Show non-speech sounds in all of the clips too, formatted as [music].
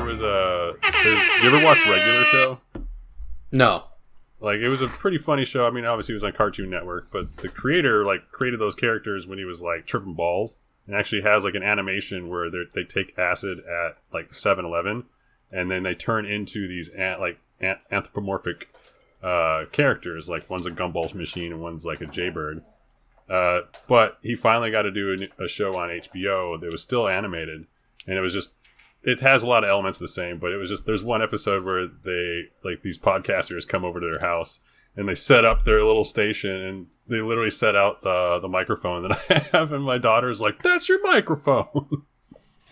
there was a. there's- You ever watch Regular Show? No. Like it was a pretty funny show. I mean, obviously it was on Cartoon Network, but the creator like created those characters when he was like tripping balls, and actually has like an animation where they they take acid at like 7-Eleven, and then they turn into these an- like an- anthropomorphic uh, characters. Like one's a gumball machine and one's like a jaybird. Uh, but he finally got to do a, a show on HBO that was still animated, and it was just it has a lot of elements of the same, but it was just there's one episode where they like these podcasters come over to their house and they set up their little station and they literally set out the the microphone that [laughs] I have and my daughter's like, That's your microphone.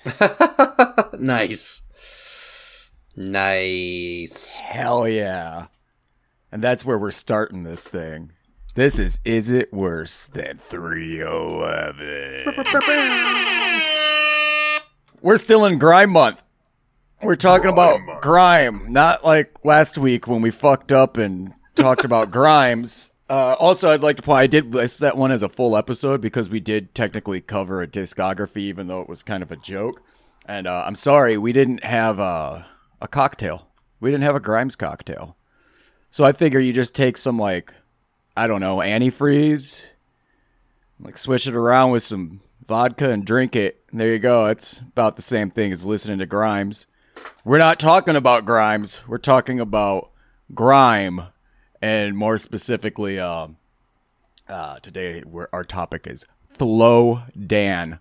[laughs] nice. Nice. Hell yeah. And that's where we're starting this thing. This is Is It Worse Than 311? [laughs] we're still in Grime Month. We're talking about Month. grime, not like last week when we fucked up and talked about [laughs] grimes. Uh, also, I'd like to point I did list that one as a full episode because we did technically cover a discography, even though it was kind of a joke. And uh, I'm sorry, we didn't have a, a cocktail. We didn't have a Grimes cocktail. So I figure you just take some, like, I don't know, antifreeze, like swish it around with some vodka and drink it. And there you go. It's about the same thing as listening to Grimes. We're not talking about Grimes. We're talking about grime, and more specifically, uh, uh, today our topic is Flow Dan,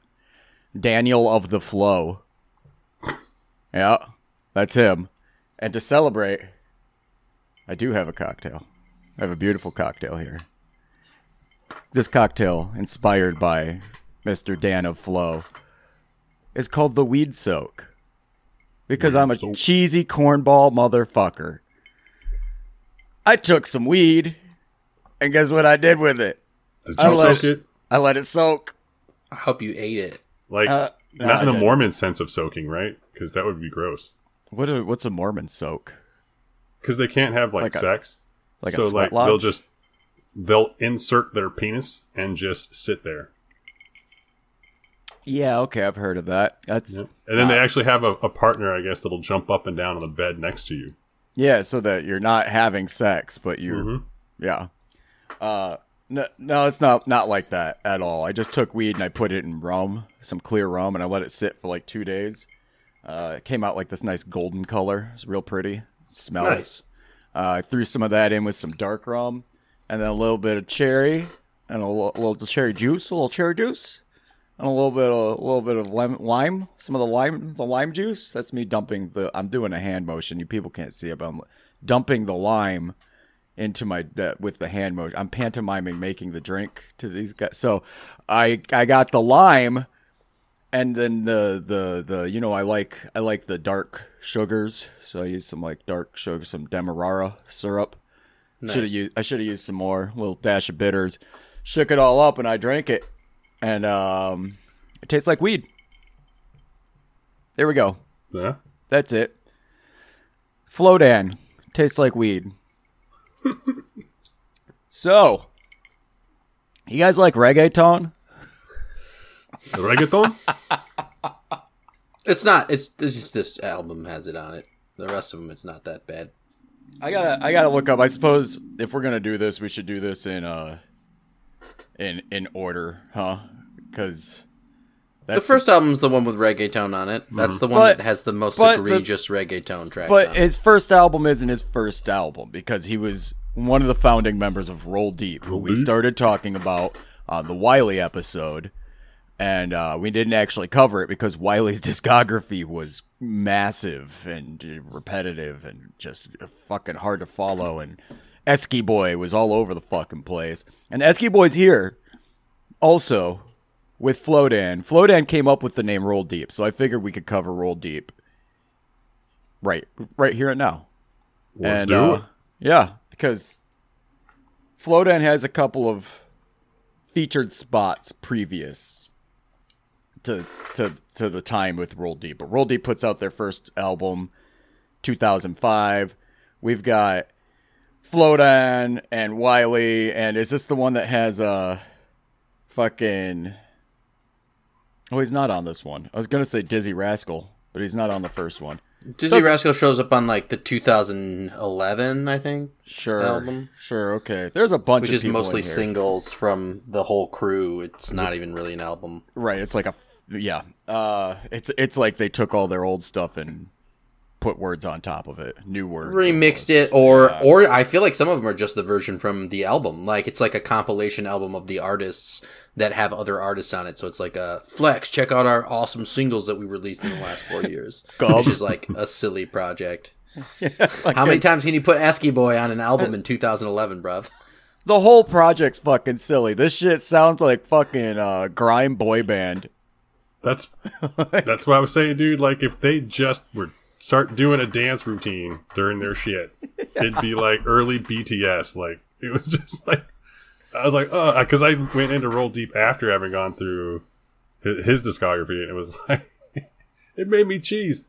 Daniel of the Flow. Yeah, that's him. And to celebrate, I do have a cocktail. I have a beautiful cocktail here. This cocktail, inspired by Mr. Dan of Flow, is called the Weed Soak. Because I'm a Soak. cheesy cornball motherfucker. I took some weed, and guess what I did with it? Did I you let- soak it? I let it soak. I hope you ate it. Like Uh, no, not I in the didn't. Mormon sense of soaking, right? Because that would be gross. What a, what's a Mormon soak? Because they can't have like, like a- sex. like a so sweat like they'll just they'll insert their penis and just sit there. Yeah, okay, I've heard of that. That's And then they actually have a, a partner, I guess, that'll jump up and down on the bed next to you. Yeah, so that you're not having sex, but you're Mhm. yeah. Uh no, no, it's not not like that at all. I just took weed and I put it in rum, some clear rum, and I let it sit for like two days. Uh, it came out like this nice golden color. It's real pretty. It smells. Nice. Uh, I threw some of that in with some dark rum, and then a little bit of cherry and a little, little cherry juice, a little cherry juice, and a little bit of a little bit of lime, lime, some of the lime, the lime juice. That's me dumping the. I'm doing a hand motion. You people can't see it, but I'm dumping the lime into my uh, with the hand motion. I'm pantomiming making the drink to these guys. So I I got the lime, and then the the the you know I like I like the dark sugars. So I use some like dark sugar, some demerara syrup. Should have Nice. used I should have used some more, little dash of bitters. Shook it all up and I drank it, and um, it tastes like weed. There we go. Yeah. That's it. Flowdan tastes like weed. [laughs] so, you guys like reggaeton? The reggaeton? [laughs] It's not. It's, it's just this album has it on it. The rest of them, it's not that bad. I gotta, I gotta look up. I suppose if we're gonna do this, we should do this in uh, in in order, huh? Because the first album's the one with reggaeton on it. That's the one But- that has the most egregious the- egregious reggaeton tracks. But on it. his first album isn't his first album because he was one of the founding members of Roll Deep, who we started talking about on the Wiley episode. And uh, we didn't actually cover it because Wiley's [laughs] discography was massive and uh, repetitive and just fucking hard to follow. And Eskiboy was all over the fucking place. And Eskiboy's here also with Flowdan. Flowdan came up with the name Roll Deep, so I figured we could cover Roll Deep right right here and now. Let's and do uh, it. yeah, because Flowdan has a couple of featured spots previous to to to the time with Roll Deep. But Roll Deep puts out their first album 2005. We've got Flowdan and Wiley and is this the one that has uh fucking Oh, he's not on this one. I was going to say Dizzee Rascal, but he's not on the first one. Dizzee Rascal shows up on like the 2011, I think, Sure, album. sure, okay. There's a bunch which is mostly singles from the whole crew. It's not even really an album. Right, it's like a yeah. Uh, it's it's like they took all their old stuff and put words on top of it, new words. remixed it or or I feel like some of them are just the version from the album. Like it's like a compilation album of the artists that have other artists on it. So it's like a flex, check out our awesome singles that we released in the last 4 [laughs] years. Gub. which is like a silly project. [laughs] How many times can you put Esky Boy on an album in 2011, bruv? The whole project's fucking silly. This shit sounds like fucking uh, grime boy band. That's that's what I was saying, dude. Like if they just were start doing a dance routine during their shit, [laughs] it'd be like early BTS. Like it was just like I was like, oh, because I went into Roll Deep after having gone through his, his discography, and it was [laughs] like it made me cheese.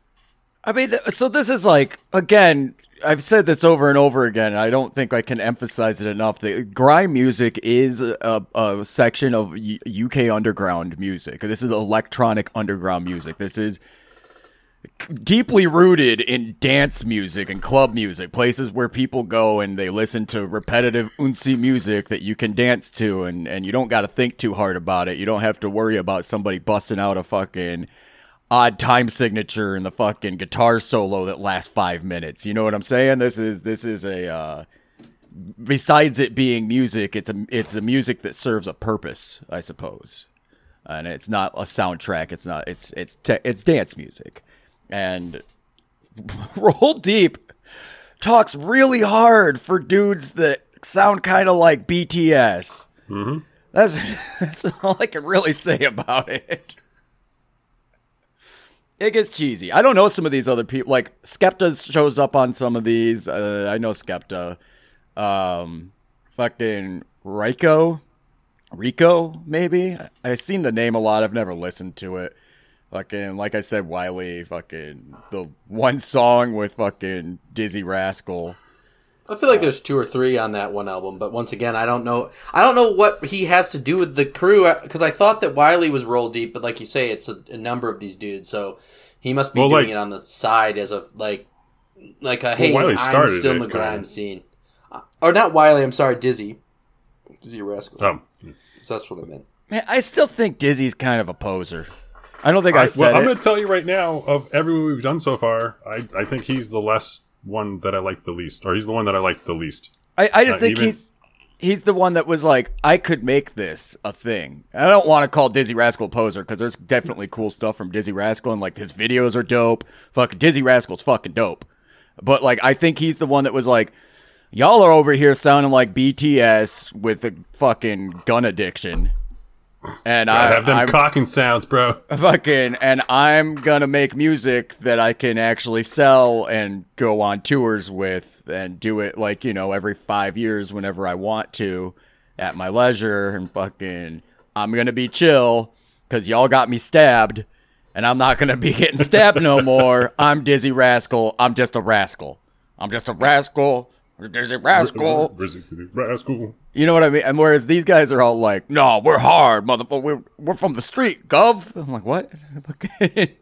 I mean, th- so this is like again. I've said this over and over again. I don't think I can emphasize it enough. The grime music is a, a section of U- UK underground music. This is electronic underground music. This is deeply rooted in dance music and club music, places where people go and they listen to repetitive unsi music that you can dance to and, and you don't got to think too hard about it. You don't have to worry about somebody busting out a fucking odd time signature and the fucking guitar solo that lasts 5 minutes. You know what I'm saying? This is this is a uh besides it being music, it's a it's a music that serves a purpose, I suppose. And it's not a soundtrack. It's not. It's it's te- it's dance music, and [laughs] Roll Deep talks really hard for dudes that sound kind of like BTS. Mm-hmm. That's [laughs] that's all I can really say about it. It gets cheesy. I don't know some of these other people. Like Skepta shows up on some of these. Uh, I know Skepta. Um, fucking Riko, Riko, maybe. I've seen the name a lot. I've never listened to it. Fucking, like I said, Wiley. Fucking the one song with fucking Dizzee Rascal. I feel like there's two or three on that one album, but once again, I don't know. I don't know what he has to do with the crew because I thought that Wiley was roll deep, but like you say, it's a, a number of these dudes, so he must be Well, doing like- it on the side as a like, like a hey, Wiley I'm started still in the kinda. grime scene, uh, or not Wiley. I'm sorry, Dizzee, Dizzee Rascal. Um, So that's what I meant. Man, I still think Dizzee's kind of a poser. I don't think I, I, said well, I'm going to tell you right now, of everyone we've done so far, I, I think he's the less one that I like the least, or he's the one that I like the least. I, I just Uh, think even- he's he's the one that was like, I could make this a thing. I don't want to call Dizzee Rascal a poser because there's definitely cool stuff from Dizzee Rascal and like his videos are dope. Fucking Dizzee Rascal's fucking dope. But like, I think he's the one that was like, y'all are over here sounding like BTS with a fucking gun addiction. And I have them I'm, cocking sounds, bro. fucking and I'm gonna make music that I can actually sell and go on tours with and do it like, you know, every five years whenever I want to at my leisure and fucking I'm gonna be chill because y'all got me stabbed and I'm not gonna be getting stabbed no more. [laughs] I'm Dizzee Rascal. I'm just a rascal. I'm just a rascal. Dizzee Rascal. Rascal. You know what I mean? And whereas these guys are all like, "No, we're hard, motherfucker. We're we're from the street, gov." I'm like, "What?" [laughs]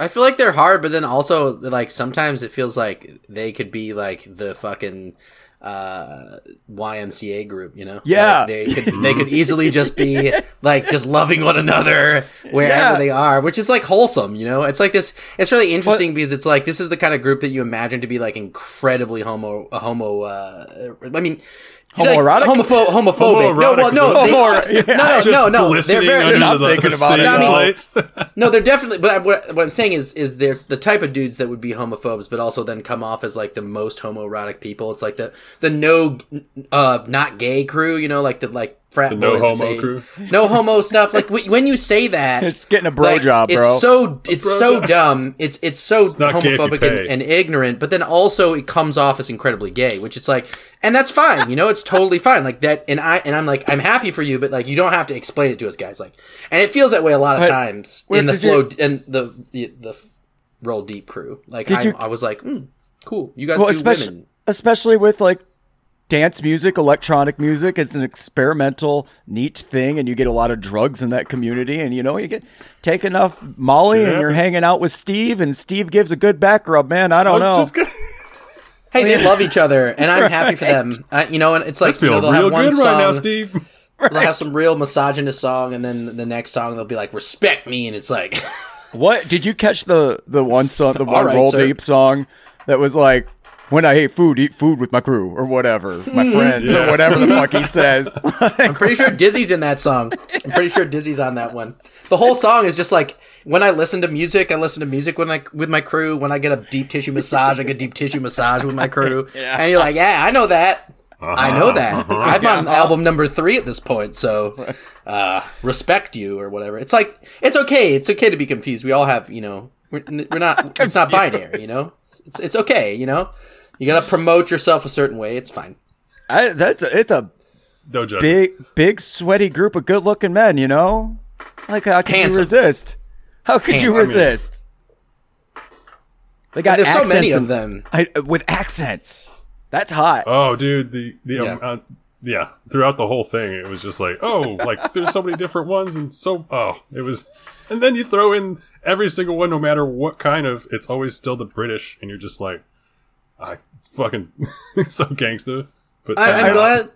I feel like they're hard, but then also like sometimes it feels like they could be like the fucking uh YMCA group, you know? Yeah. Like, they could they could easily just be like just loving one another wherever Yeah. they are, which is like wholesome, you know? It's like this it's really interesting because it's like this is the kind of group that you imagine to be like incredibly homo homo uh I mean Homoerotic? like, homopho- homophobic. no, well, no, they, is Homo- no, no, no, no. They're glistening very, under I'm the, thinking about it. stage I mean- [laughs] no, they're definitely. But what, what I'm saying is, is they're the type of dudes that would be homophobes, but also then come off as like the most homoerotic people. It's like the the no, uh, not gay crew. You know, like the like frat The no boys that homo say- crew? no homo stuff. Like wh- when you say that, It's getting a bro like, job, bro. It's so it's so job. dumb. It's it's so not gay if you homophobic and, and ignorant, but then also it comes off as incredibly gay, which it's like, and that's fine. You know, it's totally fine. Like that, and I and I'm like, I'm happy for you, but like you don't have to explain it to us guys. Like, and it feels that way a lot of But- times in the did you- flow and the the, the roll deep crew. Like I, you- I was like, mm, cool. You guys well, do especially women. especially with like dance music, electronic music. It's an experimental, neat thing, and you get a lot of drugs in that community. And you know, you get take enough Molly, Shit and you're hanging out with Steve, and Steve gives a good back rub. Man, I I don't was know. gonna- [laughs] Hey, they love each other, and I'm happy for them. I, you know, and it's like you know they'll real have one good right now, song, Steve. [laughs] they'll have some real misogynist song, and then the next song they'll be like "Respect Me," and it's like, What did you catch the the one song, the [laughs] one right, roll sir. deep song that was like, "When I hate food, eat food with my crew" or whatever, my hmm. friends or whatever the fuck he [laughs] says. I'm pretty sure Dizzee's in that song. I'm pretty sure Dizzee's on that one. The whole song is just like when I listen to music, I listen to music when I with my crew. When I get a deep tissue massage, I get a deep tissue massage with my crew. [laughs] And you're like, yeah, I know that. Uh-huh. I know that. Uh-huh. I'm on album number three at this point, so [laughs] uh, respect you or whatever. It's like it's okay. It's okay to be confused. We all have, you know, we're, we're not. It's not binary, you know. It's it's okay, you know. You gotta promote yourself a certain way. It's fine. I, that's a, it's a No judgment. big, big, sweaty group of good-looking men. You know, like how could Handsome. you resist? How could you resist? They got There's so many of them. I, with accents. That's hot. Oh, dude, the the Yeah. yeah. Uh, yeah, throughout the whole thing, it was just like, oh, like there's so many different ones, and so oh, it was, and then you throw in every single one, no matter what kind of, it's always still the British, and you're just like, I fucking [laughs] so gangsta. But I, I'm glad.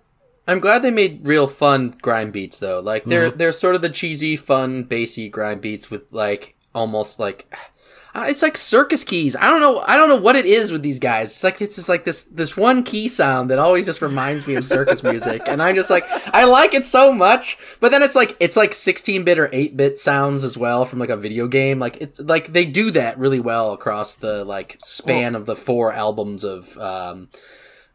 I'm glad they made real fun grime beats though. Like they're mm-hmm. they're sort of the cheesy, fun, bassy grime beats with like almost like uh, it's like circus keys. I don't know. I don't know what it is with these guys. It's like it's just like this this one key sound that always just reminds me of circus music, and I'm just like I like it so much. But then it's like it's like 16 bit or 8 bit sounds as well from like a video game. Like it's like they do that really well across the like span of the four albums of. um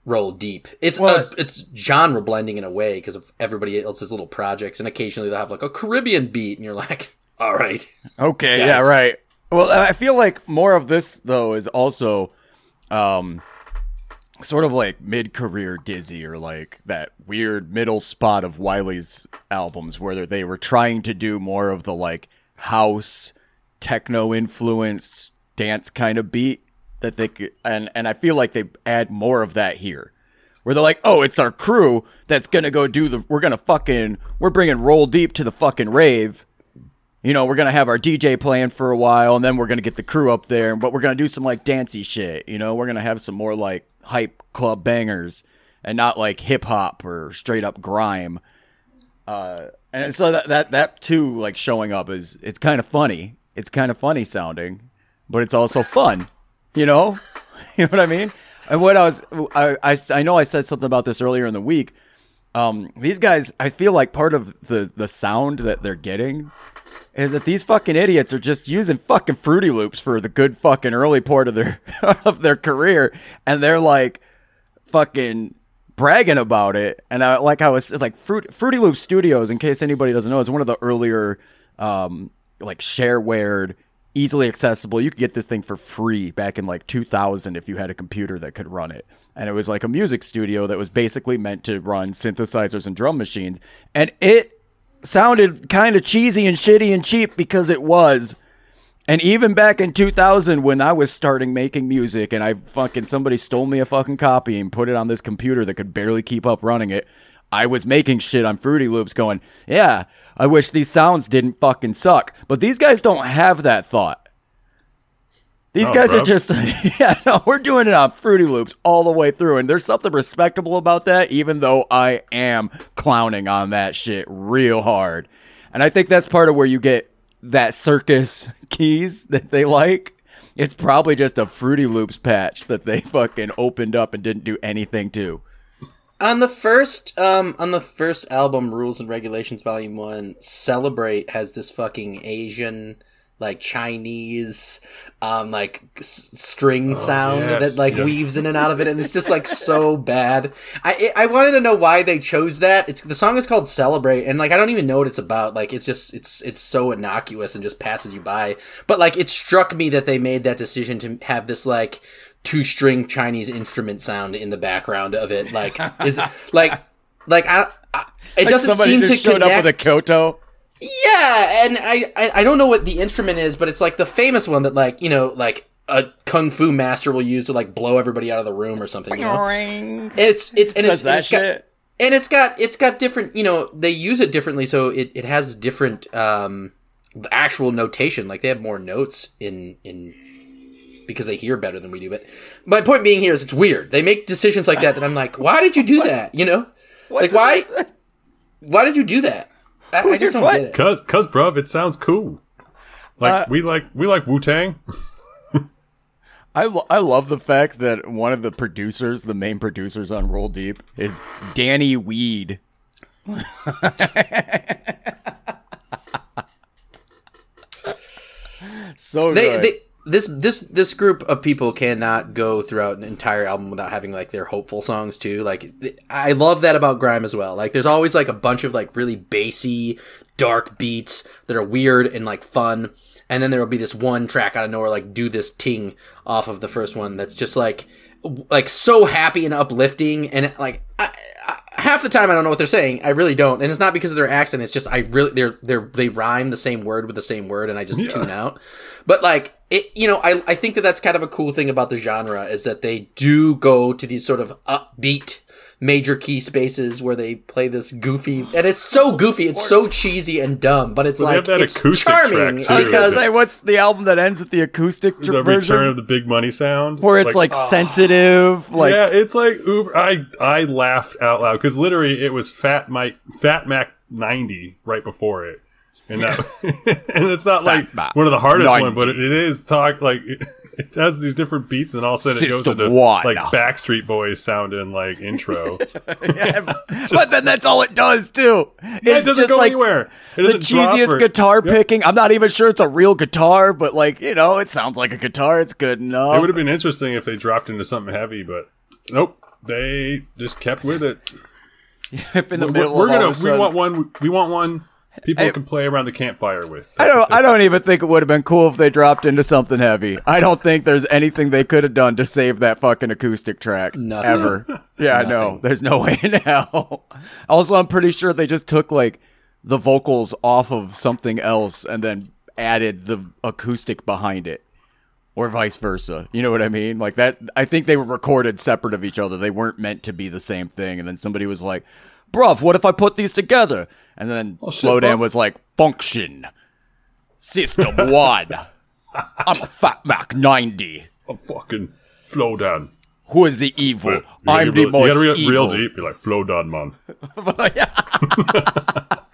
roll deep. It's Well- uh, it's genre blending in a way because of everybody else's little projects, and occasionally they'll have like a Caribbean beat, and you're like, [laughs] all right, Okay, [laughs] Guys. yeah, right. Well, I feel like more of this though is also um sort of like mid-career Dizzee or like that weird middle spot of Wiley's albums where they were trying to do more of the like house techno influenced dance kind of beat that they could and and I feel like they add more of that here. Where they're like, "Oh, it's our crew that's to go do the we're to fucking we're bringing roll deep to the fucking rave." You know, we're gonna have our DJ playing for a while, and then we're gonna get the crew up there, but we're gonna do some like dancey shit. You know, we're gonna have some more like hype club bangers, and not like hip hop or straight up grime. Uh, and so that that that too, like showing up is it's kind of funny. It's kind of funny sounding, but it's also fun. You know, [laughs] you know what I mean. And what I was, I, I, I know I said something about this earlier in the week. Um, these guys, I feel like part of the the sound that they're getting is that these fucking idiots are just using fucking Fruity Loops for the good fucking early part of their [laughs] of their career, and they're like fucking bragging about it. And I like I was like Fruit, Fruity Loop Studios. In case anybody doesn't know, is one of the earlier um like sharewared, easily accessible. You could get this thing for free back in like 2000 if you had a computer that could run it. And it was like a music studio that was basically meant to run synthesizers and drum machines, and it sounded kind of cheesy and shitty and cheap because it was. And even back in 2000 when I was starting making music and I fucking somebody stole me a fucking copy and put it on this computer that could barely keep up running it, I was making shit on Fruity Loops going, "Yeah, I wish these sounds didn't fucking suck." But these guys don't have that thought. These Oh, guys are just [laughs] yeah, no, we're doing it on Fruity Loops all the way through and there's something respectable about that even though I am clowning on that shit real hard. And I think that's part of where you get that circus [laughs] keys that they like. It's probably just a Fruity Loops patch that they [laughs] fucking opened up and didn't do anything to. on the first um on the first album, Rules and Regulations Volume One, Celebrate has this fucking Asian. Like Chinese, um, like s- string sound yes, that like yeah. weaves in and out of it, and it's just like so [laughs] bad. I I wanted to know why they chose that. It's the song is called "Celebrate," and like I don't even know what it's about. Like it's just it's it's so innocuous and just passes you by. But like it struck me that they made that decision to have this like two string Chinese instrument sound in the background of it. Like is like like I. I it Like doesn't seem to showed connect. up with a Kyoto. Yeah, and I, I I don't know what the instrument is, but it's like the famous one that like you know like a kung fu master will use to like blow everybody out of the room or something. You know? It's it's and it's, that it's got, shit? and it's got it's got different you know they use it differently so it, it has different um actual notation like they have more notes in in because they hear better than we do but my point being here is it's weird they make decisions like that that i'm like why did you do [laughs] that you know like why why did you do that i, I just don't What? get it Cause, cause, bruv, it sounds cool. Like Uh, we like we like Wu Tang. [laughs] I, lo- I love the fact that one of the producers, the main producers on Roll Deep, is Danny Weed. [laughs] so they, good. they this this this group of people cannot go throughout an entire album without having like their hopeful songs too. Like I love that about grime as well. Like there's always like a bunch of like really bassy, dark beats that are weird and like fun, and then there will be this one track out of nowhere like do this ting off of the first one that's just like like so happy and uplifting and like half the time I don't know what they're saying. I really don't, and it's not because of their accent. It's just I really they're they're they rhyme the same word with the same word, and I just tune out. But like it, you know, I I think that that's kind of a cool thing about the genre is that they do go to these sort of upbeat major key spaces where they play this goofy and it's so goofy it's so cheesy and dumb but it's Well, like that it's acoustic charming track, too. because Say, what's the album that ends with the acoustic The version? return of the big money sound, where it's like, ah. sensitive, like yeah, it's like Uber. I I laughed out loud because literally it was Fat Mike, Fat Mac ninety right before it, and that [laughs] and it's not like Mac one of the hardest 90. one, but it, it is talk like [laughs] it, it has these different beats, and all of a sudden it goes into one. like Backstreet Boys sounding like intro. [laughs] [laughs] but then that's all it does too. Yeah, It's it doesn't just go like anywhere. It the doesn't drop cheesiest or- guitar Yep. picking. I'm not even sure it's a real guitar, but like you know, it sounds like a guitar. It's good enough. It would have been interesting if they dropped into something heavy, but nope. They just kept with it. [laughs] In the We're, middle we're of all gonna. of a We want one. We want one. People Hey. can play around the campfire with. I don't. I don't even think it would have been cool if they dropped into something heavy. I don't think there's anything they could have done to save that fucking acoustic track Nothing. ever. [laughs] Yeah, I know. There's no [laughs] way in hell. Also, I'm pretty sure they just took like the vocals off of something else and then added the acoustic behind it, or vice versa. You know what I mean? Like that. I think they were recorded separate of each other. They weren't meant to be the same thing. And then somebody was like, "Bruv, what if I put these together?" And then Oh, shit, was like, "Function." System [laughs] one. I'm a Fat Mac 90. I'm fucking Flowdan. Who is the evil? I'm the real, most you gotta get evil. real deep. You're like Flowdan, man. [laughs] [laughs]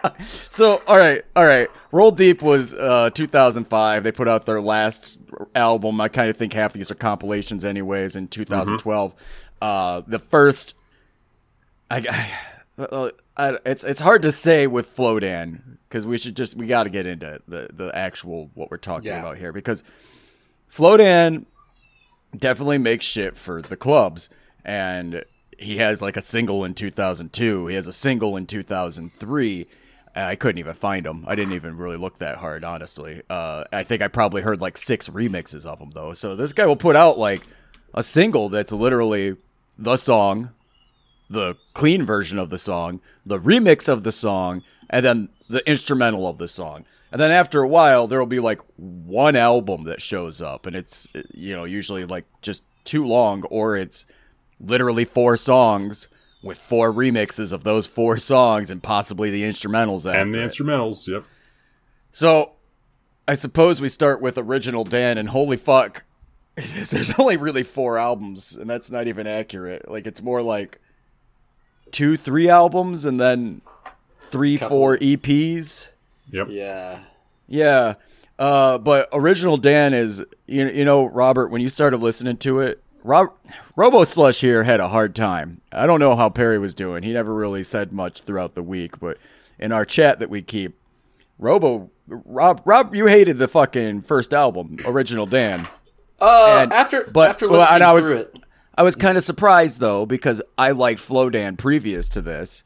So, all right, all right. Roll Deep was uh, 2005. They put out their last album. I kind of think half these are compilations, anyways. In 2012, uh, the first, I, I, uh, I, it's it's hard to say with Flowdan because we should just we got to get into the the actual what we're talking Yeah. about here because Flowdan definitely makes shit for the clubs and he has like a single in 2002 he has a single in 2003 i couldn't even find him. I didn't even really look that hard honestly. Uh, i think i probably heard like six remixes of him though. So this guy will put out like a single that's literally the song the clean version of the song, the remix of the song, and then the instrumental of the song. And then after a while, there will be like one album that shows up, and it's, you know, usually like just too long, or it's literally four songs with four remixes of those four songs and possibly the instrumentals And the it. instrumentals. Yep. So, I suppose we start with original Dan, and holy fuck, [laughs] there's only really four albums, and that's not even accurate. Like it's more like two, three albums, and then three, Couple. four EPs. Yep. yeah Yeah. Uh, but original Dan is you, you know Robert when you started listening to it, Rob, Robo Slush here had a hard time. I don't know how Perry was doing. He never really said much throughout the week, but in our chat that we keep, Robo Rob Rob you hated the fucking first album, Original Dan. uh And- after but- after well, listening and I was- through it I was kind of surprised though because I liked Flowdan previous to this,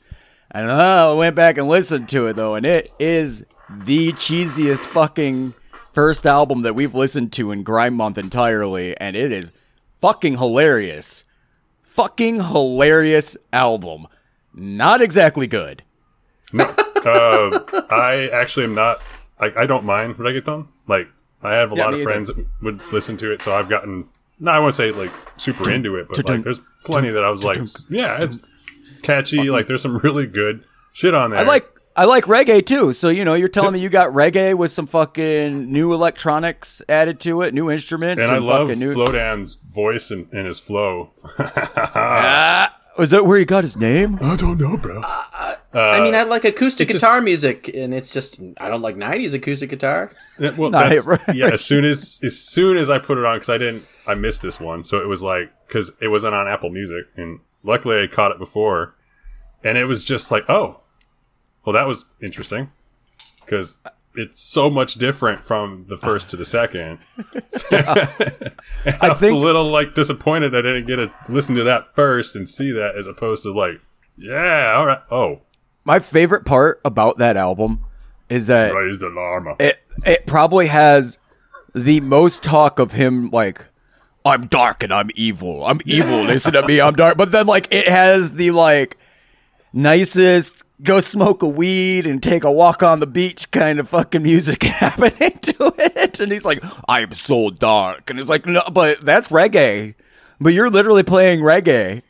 and uh, I went back and listened to it though, and it is the cheesiest fucking first album that we've listened to in Grime Month entirely, and it is fucking hilarious, fucking hilarious album. Not exactly good. No, uh, I actually am not. Like, I don't mind reggaeton. Like, I have a Yeah, lot of either. friends that would listen to it, so I've gotten. No, I won't say like super into it, but like there's plenty that I was like, yeah, it's catchy. Like there's some really good shit on there. I like I like reggae too. So you know, you're telling me you got reggae with some fucking new electronics added to it, new instruments, and I love new. Flowdan's voice and, and his flow. [laughs] Ah, was that where he got his name? I don't know, bro. Uh, I mean, I like acoustic guitar music, and it's just I don't like '90s acoustic guitar. Yeah, well, [laughs] that's, right. yeah. As soon as as soon as I put it on, because I didn't, I missed this one, so it was like because it wasn't on Apple Music, and luckily I caught it before, and it was just like, oh, well, that was interesting, because it's so much different from the first to the second. [laughs] [laughs] I, was think- a little like disappointed I didn't get to listen to that first and see that as opposed to like, yeah, all right, oh, My favorite part about that album is that raise the llama. it it probably has the most talk of him like I'm dark and I'm evil. I'm evil. [laughs] Listen to me. I'm dark. But then like it has the like nicest go smoke a weed and take a walk on the beach kind of fucking music [laughs] happening to it. And he's like, I'm so dark. And it's like, no, but that's reggae. But you're literally playing reggae.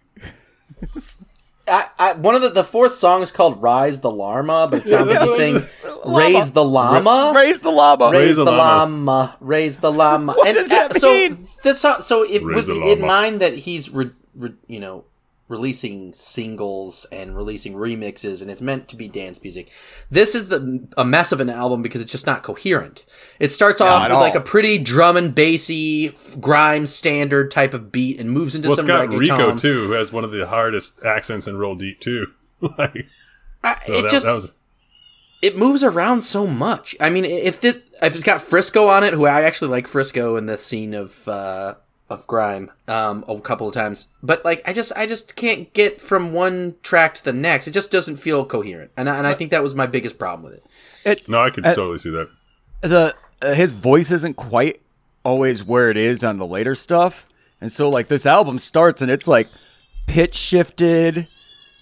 I, I, one of the the fourth song is called "Rise the Llama," but it sounds like he's [laughs] saying "Raise the llama." Raise the llama. Raise the the llama. llama, raise the llama. What and does that uh, so this song, so it, with in mind that he's re, re, you know releasing singles and releasing remixes, and it's meant to be dance music. This is the a mess of an album because it's just not coherent. It starts off at with like a pretty drum and bassy grime standard type of beat, and moves into Well, some got reggaeton. Riko too, who has one of the hardest accents in Roll Deep too. [laughs] like, I, so it that, just that was it moves around so much. I mean, if it if it's got Frisco on it, who I actually like Frisco in the scene of uh, of Grime um, a couple of times, but like I just I just can't get from one track to the next. It just doesn't feel coherent, and I, and I think that was my biggest problem with it. no, I can Uh, totally see that. the uh, his voice isn't quite always where it is on the later stuff, and so like this album starts and it's like pitch shifted,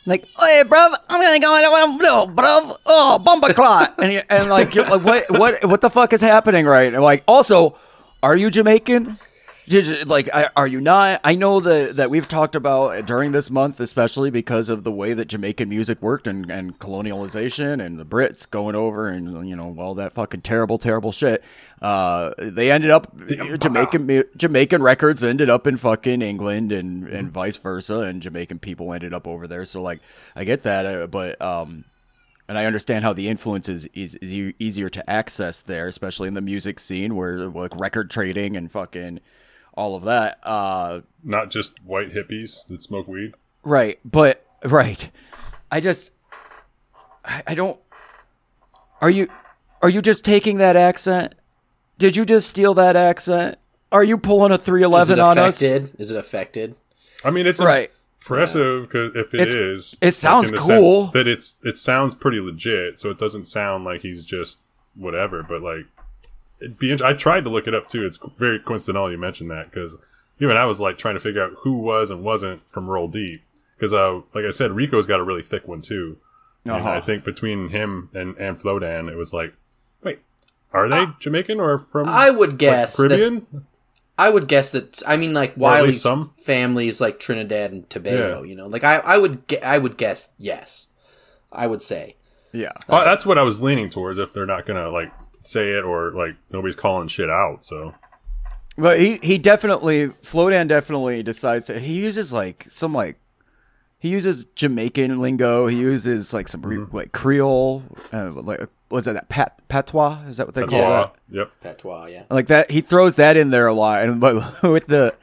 like hey bruv, I'm gonna go in no bruv, oh bumper clot, and you, and like you're like what what what the fuck is happening right? And like also, are you Jamaican? Like, are you not? I know that that we've talked about during this month, especially because of the way that Jamaican music worked and, and colonialization and the Brits going over and you know all that fucking terrible, terrible shit. Uh, they ended up Jamaican Jamaican records ended up in fucking England and and vice versa, and Jamaican people ended up over there. So like, I get that, uh, but um, and I understand how the influence is, is, is easier to access there, especially in the music scene where like record trading and fucking all of that. Uh, Not just white hippies that smoke weed. right, but right, I just I, I don't. Are you are you just taking that accent? Did you just steal that accent? Are you pulling a three Is it on us? affected? Is it affected? I mean, it's Right. impressive because if it It's- is, it sounds in the cool. sense That it's it sounds pretty legit, so it doesn't sound like he's just whatever. But like, it'd be. I tried to look it up too. It's very coincidental you mentioned that because even I was like trying to figure out who was and wasn't from Roll Deep because uh, like I said, Riko's got a really thick one too. And Uh-huh. I think between him and and Flowdan, it was like, wait, are they Jamaican or from? Uh, I would like, guess that Caribbean. I would guess that. I mean, like at Wiley's some? family is like Trinidad and Tobago. Yeah. You know, like I, I would, gue- I would guess yes. I would say. Yeah. Oh, that's what I was leaning towards. If they're not gonna like say it or like nobody's calling shit out, so But he he definitely Flowdan definitely decides to he uses like some like he uses Jamaican lingo. He uses like some re, like Creole, uh, like was that? that Pat patois is that what they that's call it? that? Yep. Patois, yeah. Like that. He throws that in there a lot, and but [laughs] with the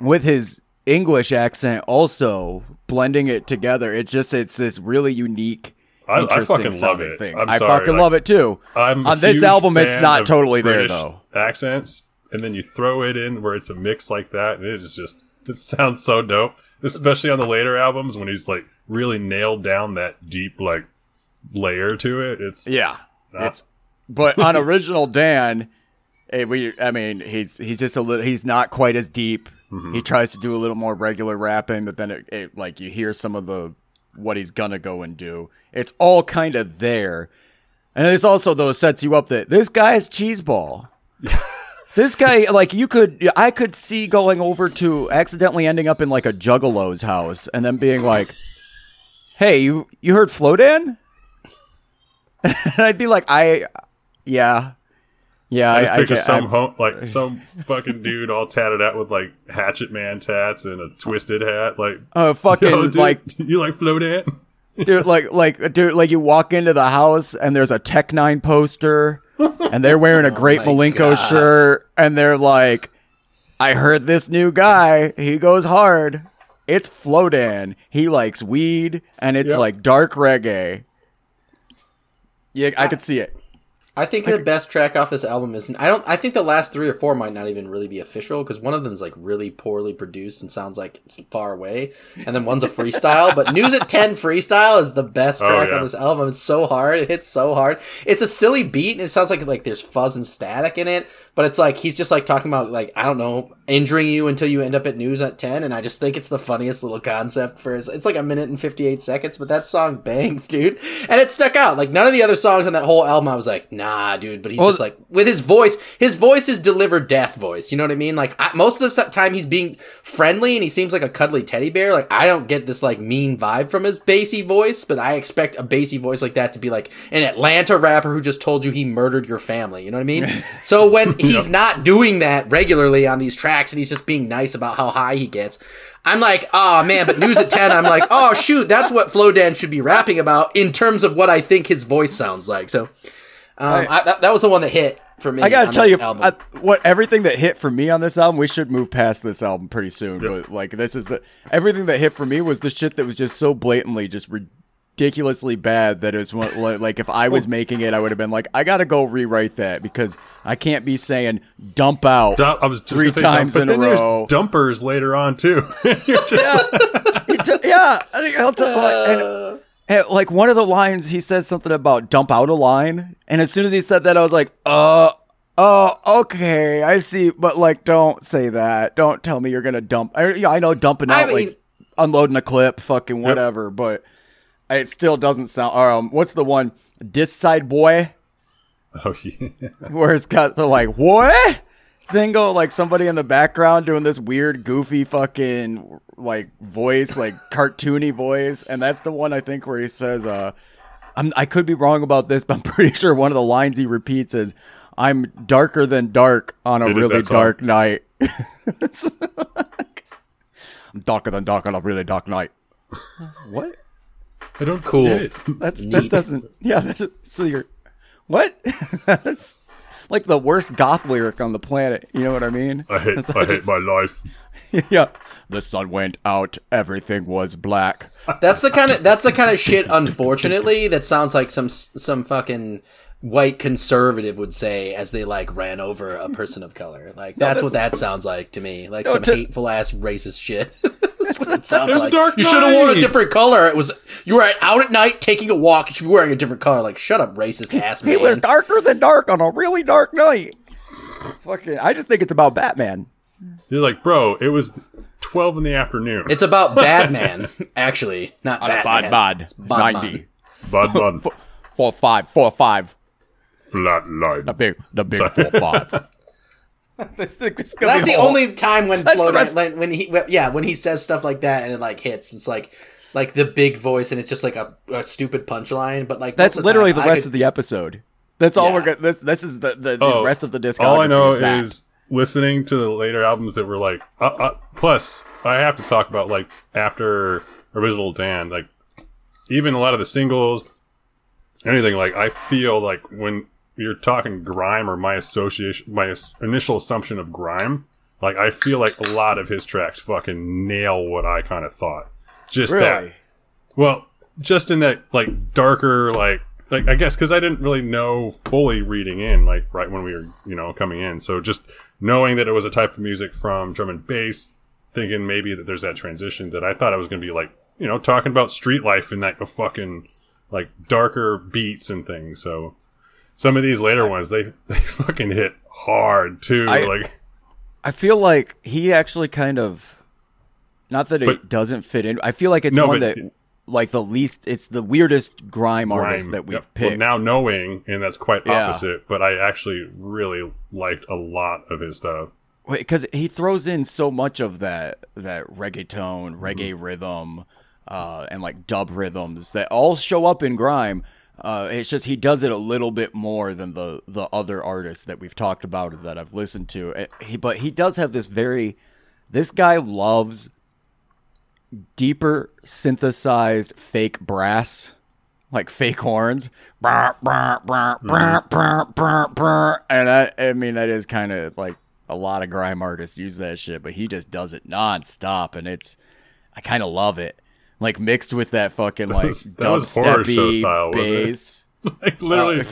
with his English accent also blending it together, it just it's this really unique. I- I fucking love it. Thing. I'm I sorry, fucking like, love it too. I'm On this album, it's not totally there British though. Accents, and then you throw it in where it's a mix like that, and it is just it sounds so dope. Especially on the later albums when he's like really nailed down that deep like layer to it. It's Yeah, Ah. it's but on original Dan, eh, we I mean he's he's just a little he's not quite as deep. Mm-hmm. He tries to do a little more regular rapping, but then it, it like you hear some of the what he's gonna go and do. It's all kind of there, and this also though sets you up that this guy is cheeseball. [laughs] This guy, like, you could, I could see going over to accidentally ending up in like a juggalo's house and then being like, "Hey, you you heard Flowdan?" [laughs] and I'd be like, "I, yeah, yeah, I I, just I, picture get- some I- ho- like [laughs] some fucking dude all tatted out with like Hatchet Man tats and a twisted hat. Like, uh, fucking yo, dude, like you like Flowdan? dude, like like dude, like you walk into the house and there's a Tech Nine poster, and they're wearing a [laughs] Great Oh Milenko gosh. shirt, and they're like, "I heard this new guy. He goes hard. It's Flowdan. He likes weed, and it's Yep. like dark reggae." Yeah, I could see it. I think the best track off this album is I don't I think the last three or four might not even really be official because one of them is like really poorly produced and sounds like it's far away, and then one's a freestyle. but News at Ten freestyle is the best Oh, track yeah. on this album. It's so hard, it hits so hard. It's a silly beat and it sounds like like there's fuzz and static in it, but it's like he's just like talking about like I don't know injuring you until you end up at News at Ten, and I just think it's the funniest little concept for his. It's like a minute and fifty eight seconds, but that song bangs, [laughs] dude, and it stuck out. Like none of the other songs on that whole album, I was like, nah, dude. But he's Well, just like with his voice. His voice is delivered death voice. You know what I mean? Like I, most of the time, he's being friendly and he seems like a cuddly teddy bear. Like I don't get this like mean vibe from his bassy voice, but I expect a bassy voice like that to be like an Atlanta rapper who just told you he murdered your family. You know what I mean? [laughs] so when he's not doing that regularly on these tracks and he's just being nice about how high he gets. I'm like, oh man, but news at 10, I'm like, oh shoot, that's what Flowdan should be rapping about in terms of what I think his voice sounds like. So, um, I, that, that was the one that hit for me. I gotta tell you. I, what everything that hit for me on this album, we should move past this album pretty soon. But like, this is the everything that hit for me was the shit that was just so blatantly just ridiculously bad that it's like, like if I was making it, I would have been like, I gotta go rewrite that because I can't be saying dump out Dump, I was just three gonna dump, times but in a then there's row. dumpers later on too. [laughs] You're just yeah, I think I'll tell like, and, and, like one of the lines he says something about dump out a line, and as soon as he said that, I was like, uh. Oh, okay, I see, but like, don't say that. Don't tell me you're gonna dump. I, yeah, I know dumping I out, mean- like unloading a clip, fucking whatever, but it still doesn't sound. Um, what's the one? This side boy, oh yeah. [laughs] where it's got the like what thing go like somebody in the background doing this weird goofy fucking like voice like [laughs] cartoony voice and that's the one i think where he says uh I'm, i could be wrong about this but i'm [laughs] pretty sure one of the lines he repeats is i'm darker than dark on a It really that song. dark night i'm darker than dark on a really dark night what I don't Cool. get it. that's that doesn't. Yeah. That's, so you're what? [laughs] that's like the worst goth lyric on the planet. You know what I mean? I hate, That's I hate just- my life. [laughs] yeah. The sun went out. Everything was black. That's the kind of that's the kind of shit. Unfortunately, that sounds like some some fucking white conservative would say as they like ran over a person of color. Like that's, what that sounds like to me. Like some to- hateful ass racist shit. [laughs] that's what it sounds [laughs] It was like. Dark you should have worn a different color. It was you were out at night taking a walk. You should be wearing a different color. Like shut up, racist ass man. It was darker than dark on a really dark night. Fucking. I just think it's about Batman. You're like, bro, it was 12 in the afternoon. It's about Batman, [laughs] actually, not Batman. Bod It's Bodman. ninety Bud [laughs] Bud. four five four five. Flat line. The big the big four five. [laughs] This thing is gonna That's the whole- only time when [laughs] Flo rest- when, when he yeah when he says stuff like that and it like hits it's like like the big voice and it's just like a, a stupid punchline but like That's most literally time, the rest could- of the episode. That's all Yeah. we're gonna. This, this is the the, the Oh, rest of the disc. All I know is listening to the later albums that were like. Uh, uh, plus, I have to talk about like after Original Dan, like even a lot of the singles, anything. Like I feel like when you're talking grime or my association, my initial assumption of grime, like I feel like a lot of his tracks fucking nail what I kind of thought. Just that really. Well, just in that like darker like like I guess because I didn't really know fully reading in like right when we were you know coming in. So just knowing that it was a type of music from drum and bass, thinking maybe that there's that transition that I thought I was going to be like you know talking about street life in that fucking like darker beats and things. So some of these later ones they [laughs] they fucking hit hard too. I- like I feel like he actually kind of, not that it doesn't fit in. I feel like it's No, one but- that like the least. It's the weirdest grime, artist that we've Yep. picked. Well, now knowing, and that's quite Yeah. opposite. But I actually really liked a lot of his stuff. because he throws in so much of that that reggaeton, Mm-hmm. reggae rhythm, uh, and like dub rhythms that all show up in grime. Uh, it's just he does it a little bit more than the the other artists that we've talked about that I've listened to. Uh, He, but he does have this very. This guy loves deeper synthesized fake brass, like fake horns. Brr. And I, I mean, that is kind of like a lot of grime artists use that shit, but he just does it nonstop, and it's I kind of love it. Like mixed with that fucking like was- that was horror show style, bass. [laughs] Like literally, Uh,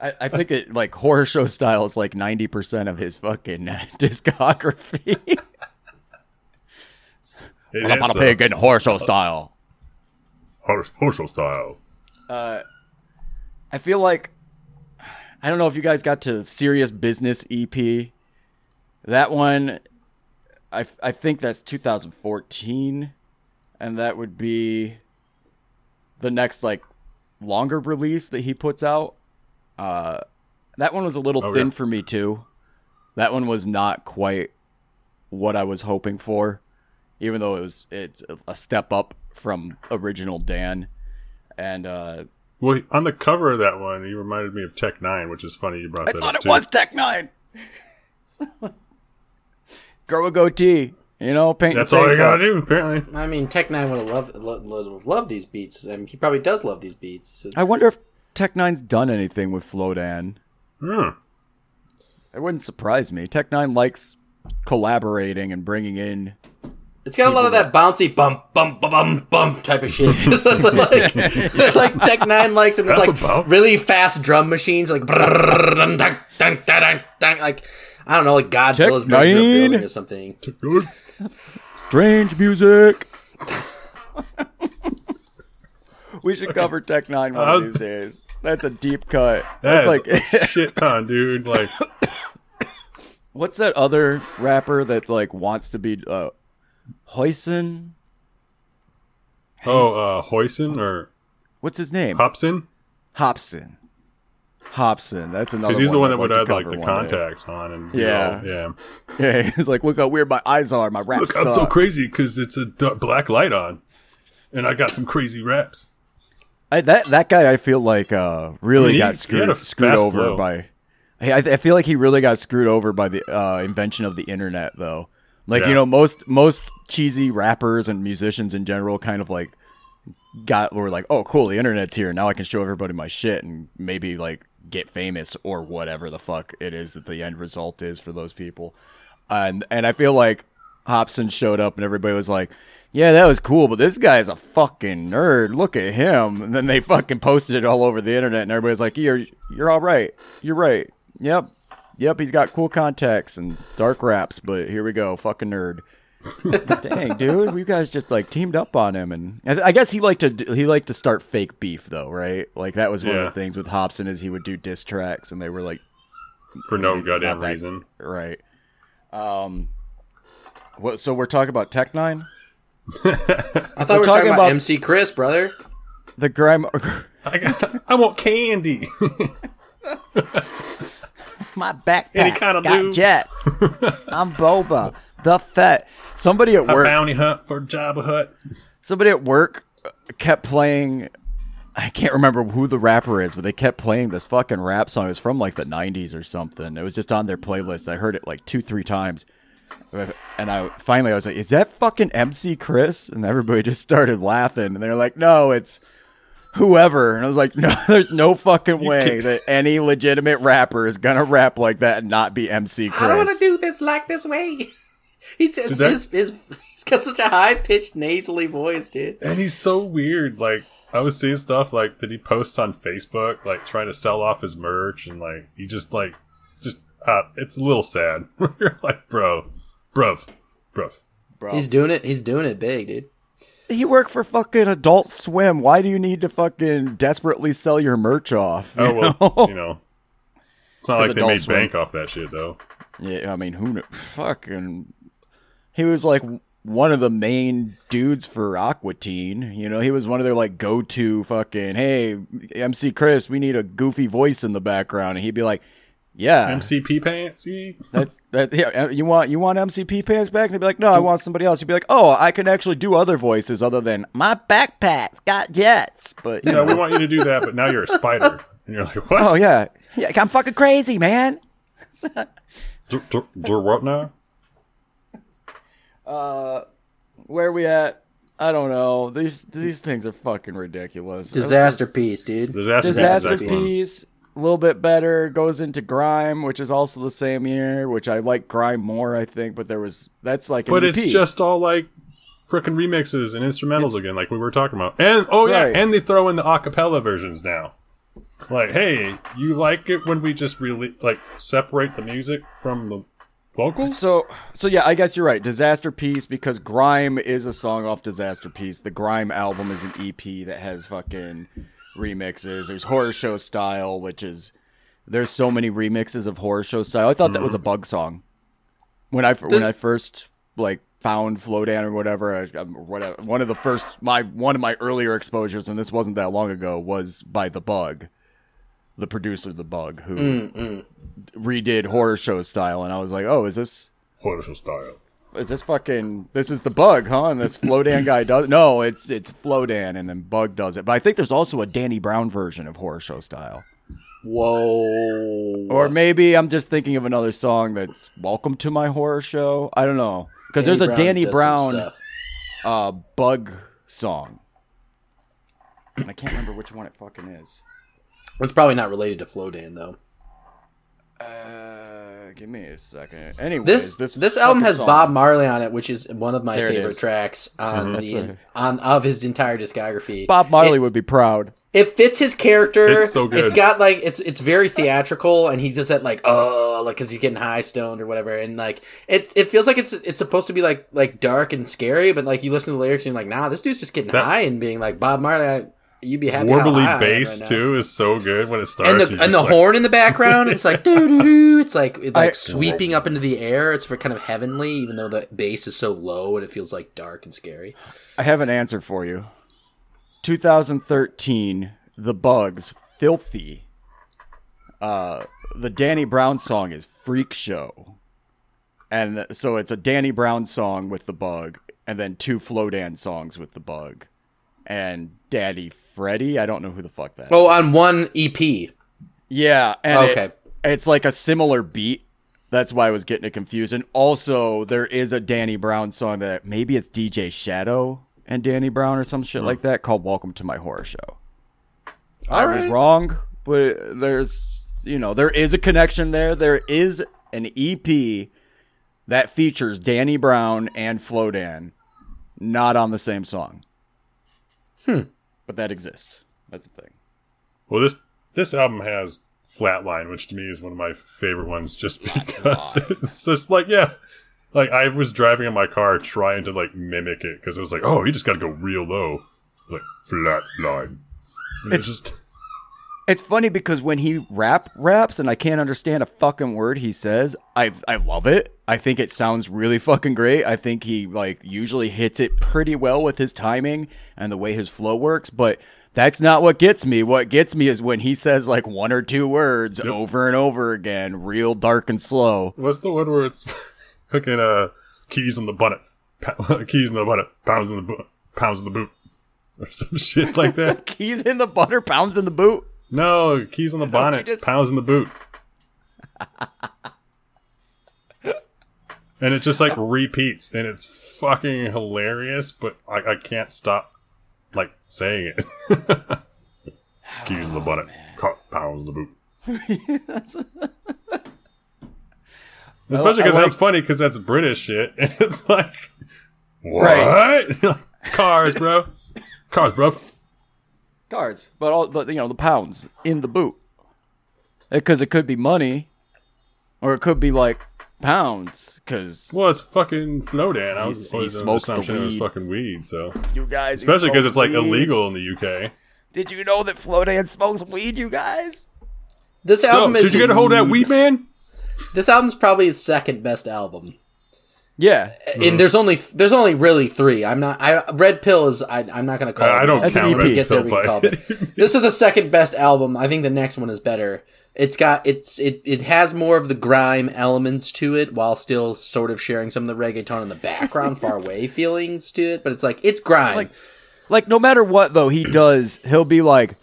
[laughs] I, I think it like horror show style is like ninety percent of his fucking uh, [laughs] discography. I'm about a pig uh, in horror show uh, style? Horror, horror show style. I feel like I don't know if you guys got to Serious Business EP. That one, I I think that's 2014, and that would be the next like longer release that he puts out. Uh, that one was a little Okay. thin for me too. That one was not quite what I was hoping for, even though it was it's a step up from original Dan. And uh, Well, on the cover of that one, he reminded me of Tech N9ne, which is funny you brought I that thought up it too. was Tech N9ne. [laughs] Grow a goatee, you know, paint That's your all you gotta up. do, apparently. I mean, Tech N9ne would have loved, lo- lo- loved these beats. I mean, he probably does love these beats. So I wonder if Tech N9ne's done anything with Flowdan. Hmm. It wouldn't surprise me. Tech N9ne likes collaborating and bringing in. it's got a lot of that bouncy bump, bump, bump, bump, bump type of shit. [laughs] like, like Tech N9ne likes it with That's like a really fast drum machines, like like I don't know, like Godzilla's Tech breaking a building or something. Strange music. [laughs] we should cover Tech N9ne one I of these days. That's a deep cut. That's That's like shit ton, dude. Like, [coughs] what's that other rapper that like wants to be uh Hoyson? oh, uh, Hoyson or What's his name? Hopsin? Hopsin. Hopsin. That's another. Because he's the one that would like have like the one day. contacts on, and you Yeah. know, yeah. [laughs] Yeah, he's like, look how weird my eyes are. My raps Look, I'm so crazy because it's a d- black light on, and I got some crazy raps. I, that that guy, I feel like, uh, really I mean, got he screwed a screwed over flow. by. I, I feel like he really got screwed over by the uh, invention of the internet, though. Like Yeah. you know, most most cheesy rappers and musicians in general kind of like got were like, oh, cool, the internet's here. Now I can show everybody my shit and maybe like get famous or whatever the fuck it is that the end result is for those people. And and I feel like Hopsin showed up and everybody was like, yeah, that was cool, but this guy's a fucking nerd. Look at him. And then they fucking posted it all over the internet and everybody's like, you're you're all right. You're right. Yep. Yep, he's got cool contacts and dark raps, but here we go, fucking nerd. Dang, dude, you guys just like teamed up on him, and I I guess he liked to he liked to start fake beef though, right? Like that was one Yeah. of the things with Hopsin is he would do diss tracks, and they were like for no It's goddamn not that- reason. right. Um, what? So we're talking about Tech N9ne, I thought we were talking talking about, about- MC Chris, brother. the grime. [laughs] I got, I want candy. My backpack's Any got lube. jets. I'm Boba, the Fett. Somebody at a work bounty hunt for Jabba Hut. somebody at work kept playing I can't remember who the rapper is, but they kept playing this fucking rap song. It was from like the 90s or something. It was just on their playlist. I heard it like two, three times. And I finally I was like, "Is that fucking MC Chris?" And everybody just started laughing. And they're like, "No, it's whoever." And I was like, [laughs] "No, there's no fucking way can't- that any legitimate rapper is gonna rap like that and not be MC Chris." I don't want to do this like this way. [laughs] [laughs] He says that- his, his, he's got such a high pitched nasally voice, dude. And he's so weird. Like I was seeing stuff like that he posts on Facebook, like trying to sell off his merch, and like he just like just uh, it's a little sad. [laughs] You're like, bro, bruv, bruv. Bro. He's doing it. He's doing it big, dude. He worked for fucking Adult Swim. Why do you need to fucking desperately sell your merch off? Oh [laughs] you well, know? you know, it's not With like they made Swim. bank off that shit though. Yeah, I mean, who kn- fucking. He was like one of the main dudes for Aqua Teen. You know, he was one of their like go to fucking hey MC Chris, we need a goofy voice in the background, and he'd be like, yeah, MC Pee Pants. [laughs] that's that. Yeah, uh, you want you want MC Pee Pants back? And they'd be like, no, I want somebody else. You'd be like, oh, I can actually do other voices other than my backpack's got jets. But you No, know, we want you to do that, but now you're a spider, and you're like, what? oh yeah, yeah, I'm fucking crazy, man. Do, do, do what now? Uh, where we at? I don't know. These these things are fucking ridiculous. Disaster piece, dude. Disaster, Disaster Piece is excellent. piece, a little bit better. Goes into grime, which is also the same year. Which I like grime more, I think. But there was that's like, an But EP. it's just all like freaking remixes and instrumentals again, like we were talking about. And oh yeah, Right. and they throw in the acapella versions now. Like, hey, you like it when we just really like separate the music from the vocals? so so yeah. I guess you're right. Disaster piece because grime is a song off Disaster piece. The grime album is an EP that has fucking remixes. There's horror show style, which is there's so many remixes of horror show style. I thought that was a bug song. When I when I first like found Flowdan or whatever, I, um, whatever one of the first my one of my earlier exposures, and this wasn't that long ago, was by the Bug, the producer of the Bug, who redid horror show style, and I was like, oh, is this Horror show style. is this fucking this is the Bug, huh? And this Flowdan guy does no, it's it's Flowdan, and then Bug does it. But I think there's also a Danny Brown version of horror show style. Whoa. Or maybe I'm just thinking of another song that's "Welcome to My Horror Show." I don't know because there's a Danny Brown uh, bug song, and I can't remember which one it fucking is. It's probably not related to Flowdan though. Uh, give me a second. Anyways, This this this, album has song- Bob Marley on it, which is one of my There favorite tracks on That's the a- on of his entire discography. Bob Marley It, would be proud. it fits his character. It's so good. It's got like it's it's very theatrical, and he's just that like oh like because he's getting high stoned or whatever, and like it it feels like it's it's supposed to be like like dark and scary, but like you listen to the lyrics and you're like nah, this dude's just getting That- high and being like Bob Marley. I, you'd be happy. how Warbly high I am bass right now." too is so good when it starts. and the and the like, horn in the background, it's like doo doo doo. It's like it's like I- sweeping up into the air. It's for kind of heavenly, even though the bass is so low and it feels like dark and scary. I have an answer for you. 2013, The Bugs, Filthy. Uh, the Danny Brown song is Freak Show. And so it's a Danny Brown song with The Bug, and then two Flowdan songs with The Bug. And Daddy Freddy, I don't know who the fuck that. Oh, on one EP. Yeah, and Okay. it- it's like a similar beat. That's why I was getting it confused. And also, there is a Danny Brown song that maybe it's DJ Shadow and Danny Brown or some shit like that called "Welcome to My Horror Show." I All was wrong, but there's you know there is a connection there. There is an EP that features Danny Brown and Flowdan, not on the same song. Hmm. But that exists. That's the thing. Well, this this album has Flatline, which to me is one of my favorite ones, just because [laughs] it's just like yeah, like I was driving in my car trying to like mimic it because it was like, oh, you just got to go real low, like Flatline. And it's just It's funny because when he rap raps and I can't understand a fucking word he says, I I love it. I think it sounds really [laughs] fucking great. I think he like usually hits it pretty well with his timing and the way his flow works, but that's not what gets me. What gets me is when he says like one or two words Yep. over and over again, real dark and slow. what's the one where it's [laughs] hooking uh keys on the bonnet, pa- [laughs] keys in the bonnet, pounds in the boot, pounds in the boot, or some shit like that. Keys in the butter, pounds in the boot. No, keys on the bonnet, just- pounds in the boot. And it just like repeats, and it's fucking hilarious. But I, I can't stop like saying it. [laughs] keys in the oh, bonnet, co- pounds in the boot. [laughs] Especially because like- that's funny because that's British shit, [laughs] and it's like, what? Right. Cars, bro. Cars, bro. Cars, but all but you know the pounds in the boot. Because it could be money, or it could be like pounds. Because Well, it's fucking Flowdan. I He- was he always under smokes the assumption it was fucking weed. So you guys, especially because it's like weed. illegal in the UK. Did you know that Flowdan smokes weed, you guys? This Yo, album is did you get a hold of that weed man? [laughs] This album's probably his second best album. Yeah, and there's only there's only really three. I'm not. I Red Pill is. I, I'm not going to call. Uh, it I don't that. That's an count EP. Red Get there, Pill, we can call it. [laughs] This is the second best album. I think the next one is better. It's got it's it it has more of the grime elements to it while still sort of sharing some of the reggaeton in the background, [laughs] far away feelings to it. But it's like it's grime. Like- like no matter what though he does, he'll be like,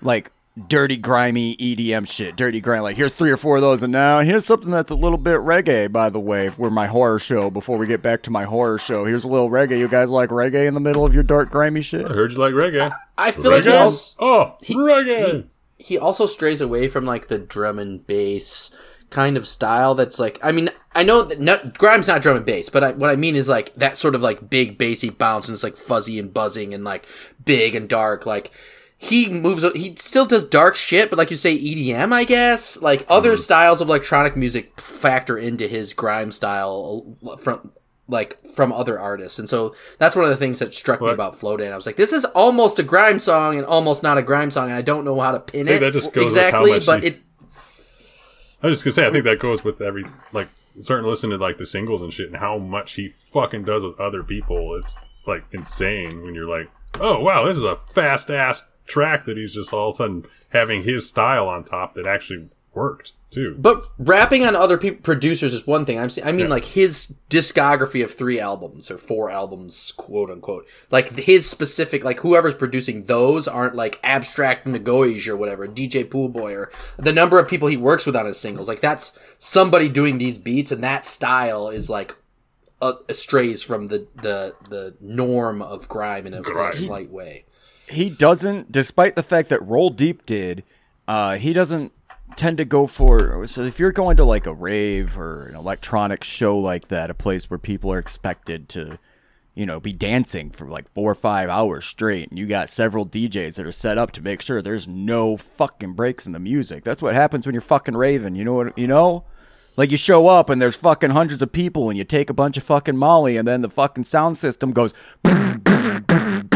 like dirty, grimy EDM shit, dirty grime. Like here's three or four of those, and now here's something that's a little bit reggae. By the way, for my horror show. Before we get back to my horror show, here's a little reggae. You guys like reggae in the middle of your dark, grimy shit? I heard you like reggae. I feel like he also oh, reggae. he also strays away from like the drum and bass kind of style that's like I mean I know that grime's not drum and bass but I, what I mean is like that sort of like big bassy bounce and it's like fuzzy and buzzing and like big and dark. Like he moves he still does dark shit but like you say EDM I guess? Like other mm-hmm. styles of electronic music factor into his grime style uh, from like from other artists and so that's one of the things that struck me What? about Flowdan I was like this is almost a grime song and almost not a grime song and I don't know how to pin it that just goes with how exactly much but he- it I was just gonna say, I think that goes with every like starting to listen to like the singles and shit, and how much he fucking does with other people. It's like insane when you're like, oh wow, this is a fast ass track that he's just all of a sudden having his style on top that actually worked too. But rapping on other people producers is one thing. I'm se- I mean Yeah. like his discography of three albums or four albums, quote unquote. Like his specific, like whoever's producing those aren't like abstract Nagoish or whatever, DJ Poolboy or the number of people he works with on his singles. Like that's somebody doing these beats, and that style is like uh, strays from the the the norm of grime in a, in a Grime. slight way. he doesn't, despite the fact that Roll Deep did, uh, he doesn't tend to go for. So if you're going to like a rave or an electronic show like that, a place where people are expected to, you know, be dancing for like four or five hours straight, and you got several DJs that are set up to make sure there's no fucking breaks in the music. That's what happens when you're fucking raving. You know what? You know. Like you show up and there's fucking hundreds of people and you take a bunch of fucking Molly and then the fucking sound system goes [laughs]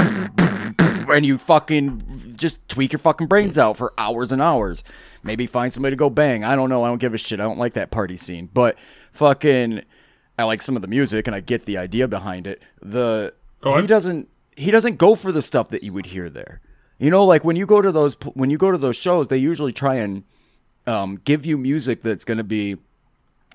and you fucking just tweak your fucking brains out for hours and hours. Maybe find somebody to go bang. I don't know. I don't give a shit. I don't like that party scene. But fucking I like some of the music and I get the idea behind it. The he doesn't he doesn't go for the stuff that you would hear there. You know, like when you go to those when you go to those shows, they usually try and um, give you music that's going to be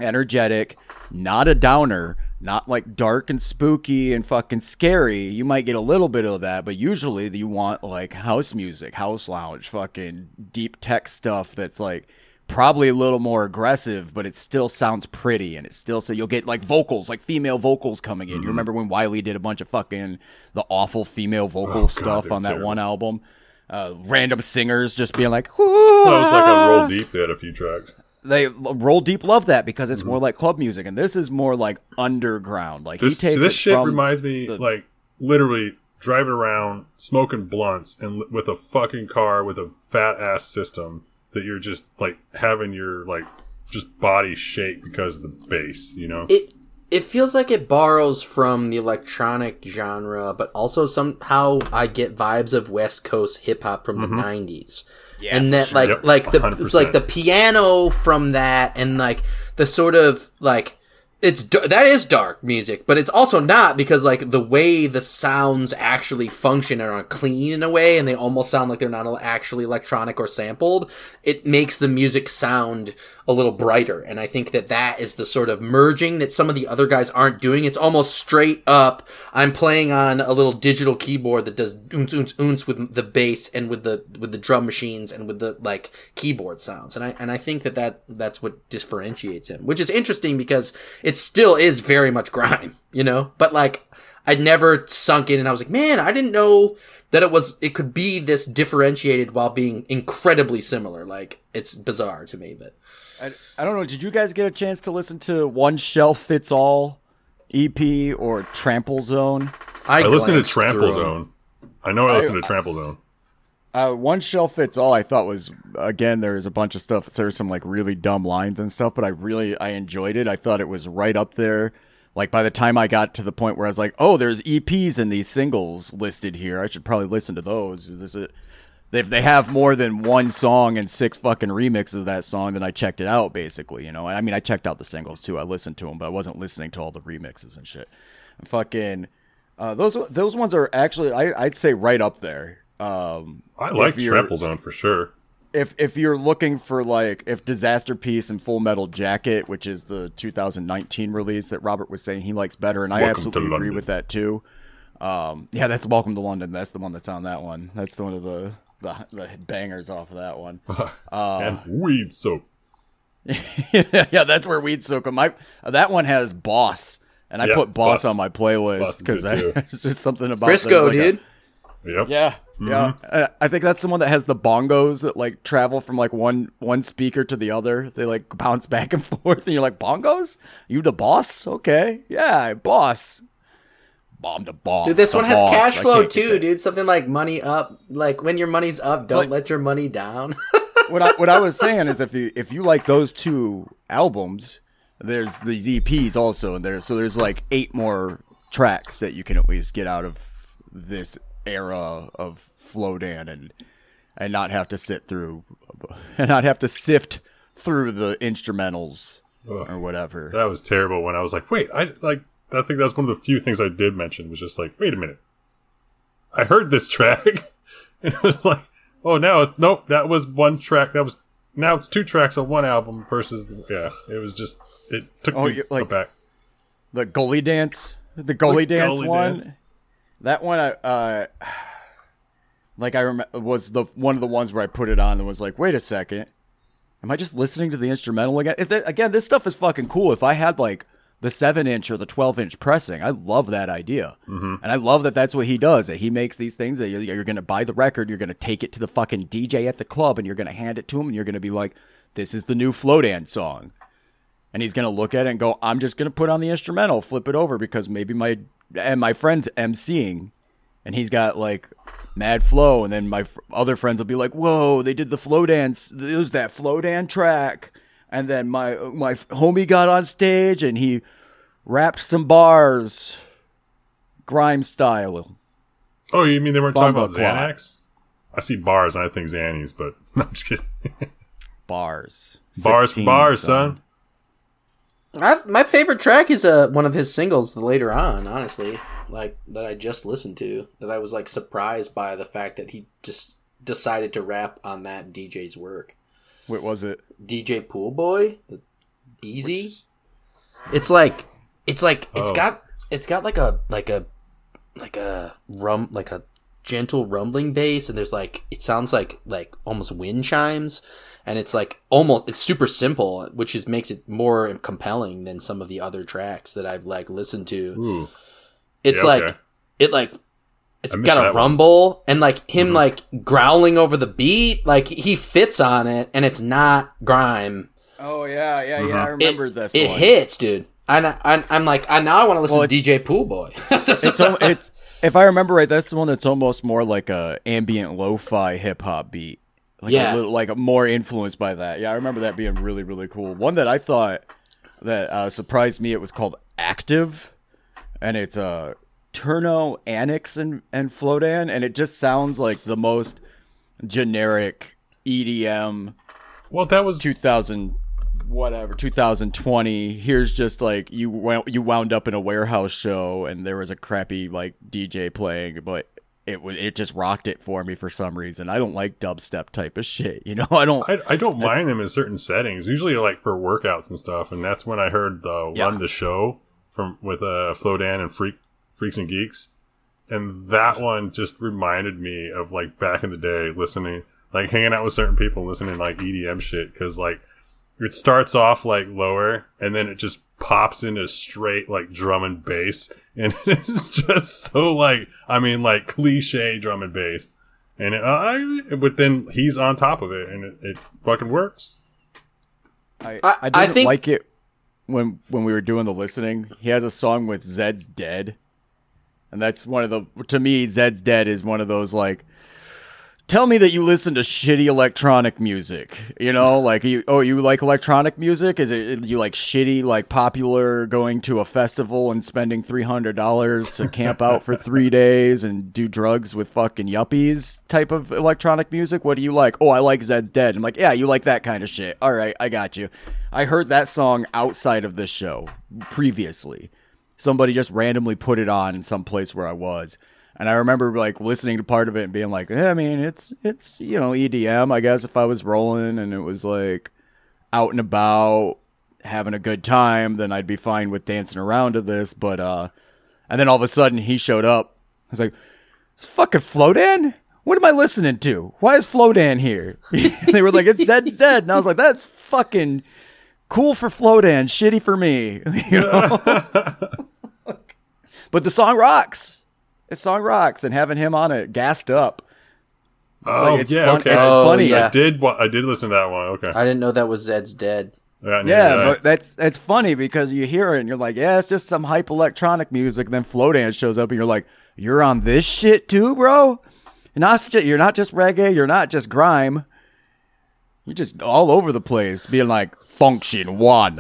energetic, not a downer, not like dark and spooky and fucking scary. You might get a little bit of that, but usually you want like house music, house lounge, fucking deep tech stuff that's like probably a little more aggressive, but it still sounds pretty and it still so you'll get like vocals, like female vocals coming in. You remember when Wiley did a bunch of fucking the awful female vocal Oh, stuff they're on that terrible. one album? Uh, random singers just being like, That was like "Whoa." on Roll Deep. They had a few tracks. They roll deep love that because it's mm-hmm. more like club music and this is more like underground like This he takes this it shit from reminds me the- like literally driving around smoking blunts and with a fucking car with a fat ass system that you're just like having your like just body shake because of the bass. You know. it it feels like it borrows from the electronic genre, but also somehow I get vibes of West Coast hip hop from the mm-hmm. '90s. Yeah, and that sure. like Yep, like the 100%. it's like the piano from that, and like the sort of like it's that is dark music, but it's also not because like the way the sounds actually function are clean in a way, and they almost sound like they're not actually electronic or sampled. It makes the music sound a little brighter, and I think that that is the sort of merging that some of the other guys aren't doing. It's almost straight up. I'm playing on a little digital keyboard that does oons oons oons with the bass and with the with the drum machines and with the like keyboard sounds, and I and I think that that that's what differentiates him, which is interesting because it still is very much grime, you know. But like, I never sunk in, and I was like, man, I didn't know that it was it could be this differentiated while being incredibly similar. Like, it's bizarre to me, but. I, I don't know did you guys get a chance to listen to one shelf fits all ep or trample zone I listened to glanced Trample. Zone. I know I listened to Trample Zone. Uh, one shelf fits all i thought was again there's a bunch of stuff there's some like really dumb lines and stuff but i really i enjoyed it i thought it was right up there like by the time i got to the point where i was like oh there's eps in these singles listed here i should probably listen to those is if they have more than one song and six fucking remixes of that song, then I checked it out basically. You know, I mean, I checked out the singles too. I listened to them, but I wasn't listening to all the remixes and shit. And fucking uh, those those ones are actually I, I'd say right up there. Um, I like if you're- Trample Zone for sure. if if you're looking for like if Disaster Piece and Full Metal Jacket, which is the 2019 release that Robert was saying he likes better, and I Welcome to absolutely agree with that too. Um, yeah, that's Welcome to London. That's the one that's on that one. That's the one of the the, the bangers off of that one. Uh, [laughs] and Weed Soap. [laughs] yeah, that's where Weed Soak 'em. I that one has Boss, and I Yeah, put Boss, Boss. on my playlist because good, it's [laughs] just something about Frisco, there's like a- dude. Yep. Yeah, yeah. Uh, I think that's the one that has the bongos that like travel from like one one speaker to the other. They like bounce [laughs] back and forth, and you're like, "Bongos? You the boss? Okay, yeah, boss." Bomb the boss. Dude, this one has boss. cash flow too, dude. Something like money up. Like when your money's up, don't Like- let your money down. [laughs] what I what I was saying is if you if you like those two albums, there's these EPs also in there. So there's like eight more tracks that you can at least get out of this era of Flowdan and and not have to sit through [laughs] and not have to sift through the instrumentals or whatever. That was terrible when I was like, wait, I like I think that's one of the few things I did mention was just like, wait a minute. I heard this [laughs] track and it was like, oh now nope, that was one track that was now it's two tracks on one album versus the, yeah, it was just it took Oh, me like- back. The goalie dance, the goalie The dance goalie one. dance. That one, I uh, like I remember was the one of the ones where I put it on and was like, wait a second, am I just listening to the instrumental again? If that, again, this stuff is fucking cool. If I had like the seven inch or the twelve inch pressing, I love that idea, mm-hmm. and I love that that's what he does. That he makes these things that you're, you're going to buy the record, you're going to take it to the fucking DJ at the club, and you're going to hand it to him, and you're going to be like, this is the new Flowdan song and he's gonna look at it and go, "I'm just gonna put on the instrumental, flip it over because maybe my and my friend's emceeing, and he's got like mad flow, and then my fr- other friends will be like, "Whoa, they did the flow dance. It was that flow dance track." And then my my homie got on stage and he rapped some bars, grime style. Oh, you mean they weren't talking about. Xanax? I see bars and I think Xannies, but [laughs] no, I'm just kidding. Bars, bars, 16, bars, son. I, my favorite track is uh, one of his singles later on, honestly. Like, that I just listened to. That I was, like, surprised by the fact that he just decided to rap on that DJ's work. What was it? DJ Pool Boy? The Easy? It's like, it's like, it's Oh. got, it's got like a, like a, like a rum, like a gentle rumbling bass, and there's like, it sounds like, like almost wind chimes and it's like almost it's super simple which is makes it more compelling than some of the other tracks that i've like listened to Ooh. it's Yeah, like okay. it like it's got a that one. Mm-hmm. rumble and like him like growling over the beat like he fits on it and it's not grime Oh yeah, yeah, yeah. I it, this. it one. hits dude and I, I, i'm like i now i want to listen Well, to dj pool boy [laughs] it's [laughs] it's if I remember right, that's the one that's almost more like a ambient lo-fi hip hop beat. Like Yeah. a little, like more influenced by that. Yeah, I remember that being really really cool. One that I thought that uh, surprised me. It was called Active, and it's uh, Turno, Annix, and and Flowdan, and it just sounds like the most generic EDM Well, that was 2000 whatever 2020 here's just like you wound, you wound up in a warehouse show and there was a crappy like DJ playing but it was it just rocked it for me for some reason I don't like dubstep type of shit you know [laughs] I don't I, I don't mind them in certain settings. Usually, like for workouts and stuff, and that's when I heard the Yeah. run the show from with uh, Flowdan and Freak Freaks and Geeks, and that one just reminded me of like back in the day, listening, like hanging out with certain people, listening like EDM shit, because like it starts off like lower, and then it just pops into straight like drum and bass, [laughs] and it's just so like I mean like cliche drum and bass. And it, uh, I, but then he's on top of it, and it, it fucking works. I, I- I, I didn't think- like it when when we were doing the listening he has a song with Zed's Dead and that's one of the to me Zed's Dead is one of those like tell me that you listen to shitty electronic music. You know, like you oh you like electronic music? Is it you like shitty like popular going to a festival and spending three hundred dollars to camp out for three [laughs] days and do drugs with fucking yuppies type of electronic music? What do you like? Oh, I like Zed's Dead. I'm like, yeah, you like that kind of shit. All right, I got you. I heard that song outside of this show previously. Somebody just randomly put it on in some place where I was. And I remember like listening to part of it and being like, I mean, it's it's you know EDM. I guess if I was rolling and it was like out and about having a good time, then I'd be fine with dancing around to this. But uh, and then all of a sudden he showed up. I was like, "It's fucking Flowdan. What am I listening to? Why is Flowdan here?" [laughs] they were like, "It's Zed's dead," and I was like, "That's fucking cool for Flowdan, shitty for me." [laughs] you know. [laughs] but the song rocks. The song rocks, and having him on it, gassed up. Oh like, it's yeah, fun- okay. it's Oh, funny. yeah. I did. I did listen to that one. Okay. I didn't know that was Zed's dead. Yeah, Yeah, that. but that's it's funny because you hear it and you're like, yeah, it's just some hype electronic music. Then Flowdance shows up and you're like, you're on this shit too, bro. You're not just, you're not just reggae. You're not just grime. You're just all over the place, being like function one.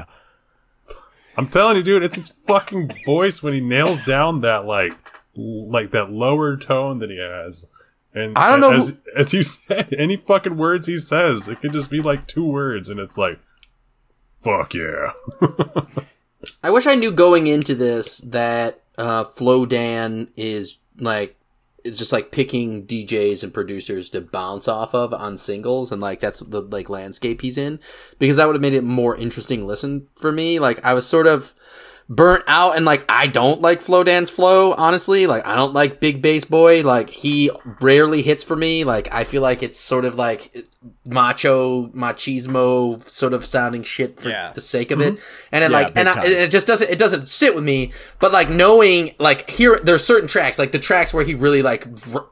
I'm telling you, dude, it's his fucking voice when he nails down that like, l- like that lower tone that he has. And I don't know As, as you [laughs] said, any fucking words he says, it could just be like two words, and it's like, fuck yeah. [laughs] I wish I knew going into this that uh, Flowdan is like it's just like picking DJs and producers to bounce off of on singles, and like that's the like landscape he's in, because that would have made it more interesting listen for me. Like I was sort of burnt out and like I don't like Flowdan's flow, honestly. Like I don't like Big Bass Boy. Like he rarely hits for me. Like I feel like it's sort of like macho machismo sort of sounding shit for Yeah. the sake of it. Mm-hmm. And it Yeah, like and I, it just doesn't it doesn't sit with me. But like knowing like here there's certain tracks like the tracks where he really like r-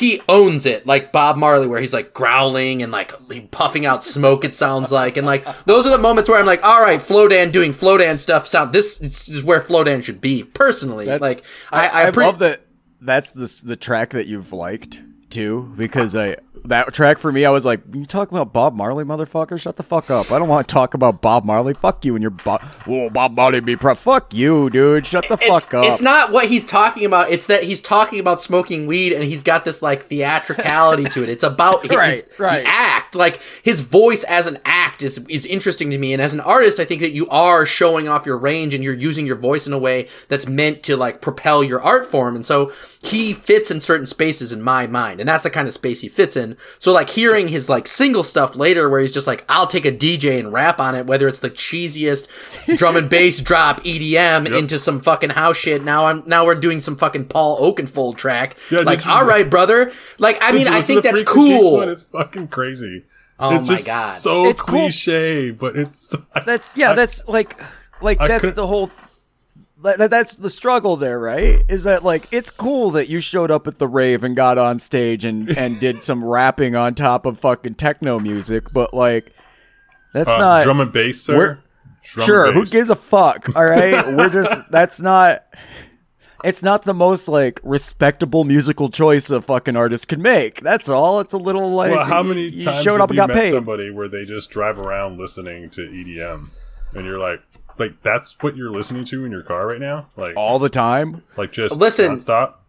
he owns it like Bob Marley where he's like growling and like puffing out smoke it sounds like and like those are the moments where I'm like all right Flowdan doing Flowdan stuff sound this, is where Flowdan should be personally That's- like I, I I, pre- love that. That's the the track that you've liked too, because I that track for me, I was like, "You talking about Bob Marley, motherfucker? Shut the fuck up! I don't want to talk about Bob Marley. Fuck you and your Bob. Oh, Bob Marley be proud. Fuck you, dude. Shut the it's, fuck up. it's not what he's talking about. It's that he's talking about smoking weed and he's got this like theatricality to it. It's about [laughs] his, Right, right. act. Like his voice as an act is is interesting to me. And as an artist, I think that you are showing off your range and you're using your voice in a way that's meant to like propel your art form. And so he fits in certain spaces in my mind. And that's the kind of space he fits in. So like hearing his like single stuff later where he's just like, I'll take a DJ and rap on it, whether it's the cheesiest drum and bass [laughs] drop EDM into some fucking house shit. Now I'm now we're doing some fucking Paul Oakenfold track. Yeah, like, did you- all right, brother. Like, I Did mean, I think that's Freaks and cool. It's fucking crazy. Oh it's my just God. so It's cool. cliche, but it's [laughs] That's yeah. That's like like I that's the whole. That- that- That's the struggle there, right? Is that like it's cool that you showed up at the rave and got on stage and and did [laughs] some rapping on top of fucking techno music, but like that's uh, not drum and bass, sir. Drum sure. and Who gives a fuck? All right, [laughs] we're just that's not. It's not the most like respectable musical choice a fucking artist could make. That's all. It's a little like Well, how many you times showed have up and you got met paid. somebody where they just drive around listening to EDM, and you're like, like that's what you're listening to in your car right now, like, all the time. like just Listen. stop.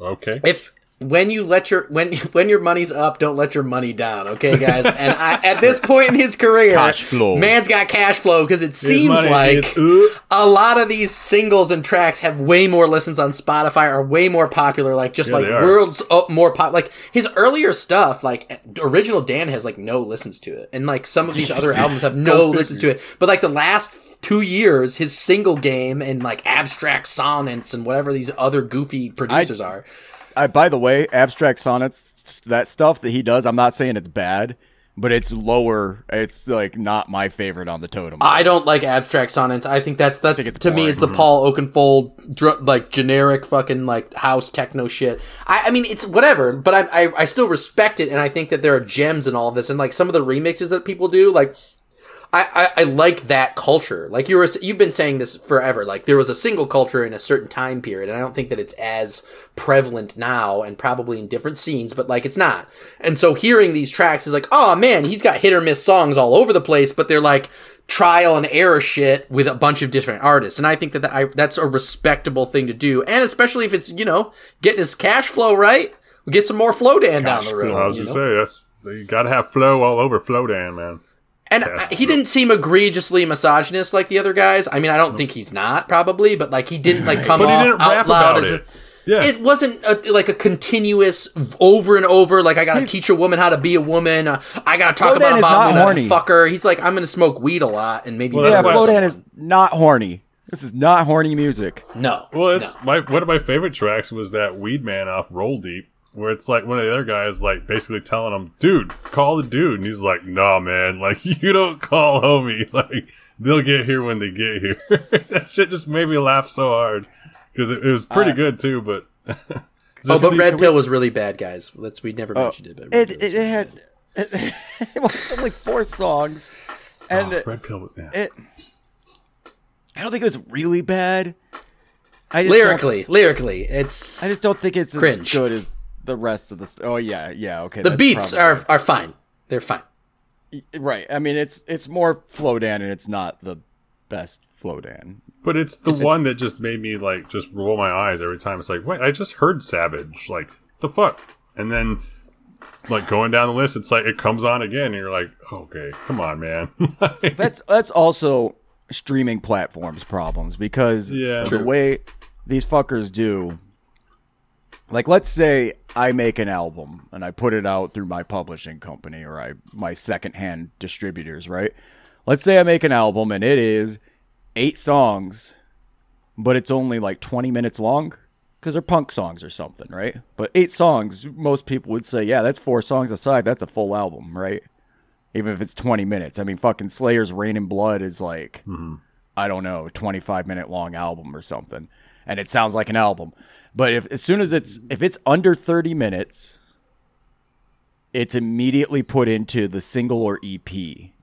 Okay, if when you let your when [laughs] when your money's up, don't let your money down, okay, guys. And I, [laughs] at this point in his career, Cash flow. man's got cash flow because it His seems like is, uh, a lot of these singles and tracks have way more listens on Spotify, are way more popular, like just Yeah, like worlds up more pop. Like his earlier stuff, like original Dan has like no listens to it, and like some of these [laughs] other albums have no listens to it. But like the last two years, his single game and like abstract sonnets and whatever these other goofy producers are. I, by the way, abstract sonnets, that stuff that he does, I'm not saying it's bad, but it's lower. It's like not my favorite on the totem. I don't like abstract sonnets. I think that's that's think to me boring. is the Paul Oakenfold dr- like generic fucking like house techno shit. I, I mean it's whatever, but I, I I still respect it, and I think that there are gems in all of this, and like some of the remixes that people do, like I, I, I like that culture. Like you were, you've been saying this forever. Like there was a single culture in a certain time period, and I don't think that it's as prevalent now, and probably in different scenes, but like it's not. And so hearing these tracks is like, oh man, he's got hit or miss songs all over the place, but they're like trial and error shit with a bunch of different artists. And I think that, that I, that's a respectable thing to do, and especially if it's you know getting his cash flow right, we get some more flow down down the road. I was you gonna know? say that's you got to have flow all over Flowdan, man. And I- he didn't seem egregiously misogynist like the other guys. I mean, I don't think he's not probably, but like he didn't like come But he off didn't out loud about as a, it. Yeah, it wasn't a, like a continuous over and over. Like I gotta teach a woman how to be a woman. Uh, I gotta talk Flowdan about is about not when horny. fuck her. He's like, I'm gonna smoke weed a lot and maybe. Well, Yeah, that's why- is not horny. This is not horny music. no. Well, it's no. my one of my favorite tracks was that Weed Man off Roll Deep, where it's like one of the other guys like basically telling him, "Dude, call the dude," and he's like, "Nah, man, [laughs] like you don't call homie, [laughs] like they'll get here when they get here." [laughs] that shit just made me laugh so hard because it, it was pretty Uh, good too, but. Oh, but the- Red Pill was really bad, guys. Let's we never mentioned it. But It it, was it had it, it was only four songs, and Oh, it, Red Pill, yeah. it I don't think it was really bad. I just lyrically, lyrically, it's I just don't think it's as Cringe. good as the rest of the. St- oh yeah, yeah, okay. the beats probably- are are fine. They're fine. right. I mean, it's it's more Flowdan, and it's not the best Flowdan. But it's the one that just made me like just roll my eyes every time. It's like, wait, I just heard Savage. Like, the fuck? And then, like going down the list, it's like it comes on again, and you're like, okay, come on, man. [laughs] That's that's also streaming platforms problems because Yeah. the True. way these fuckers do like let's say I make an album and I put it out through my publishing company or I my secondhand distributors, right? Let's say I make an album and it is 8 songs but it's only like 20 minutes long because they're punk songs or something, right? But 8 songs, most people would say, yeah, that's 4 songs aside, that's a full album, right? even if it's 20 minutes. I mean, fucking Slayer's Reign in Blood is like, mm-hmm. I don't know, 25 minute long album or something. And it sounds like an album. But if as soon as it's if it's under 30 minutes, it's immediately put into the single or EP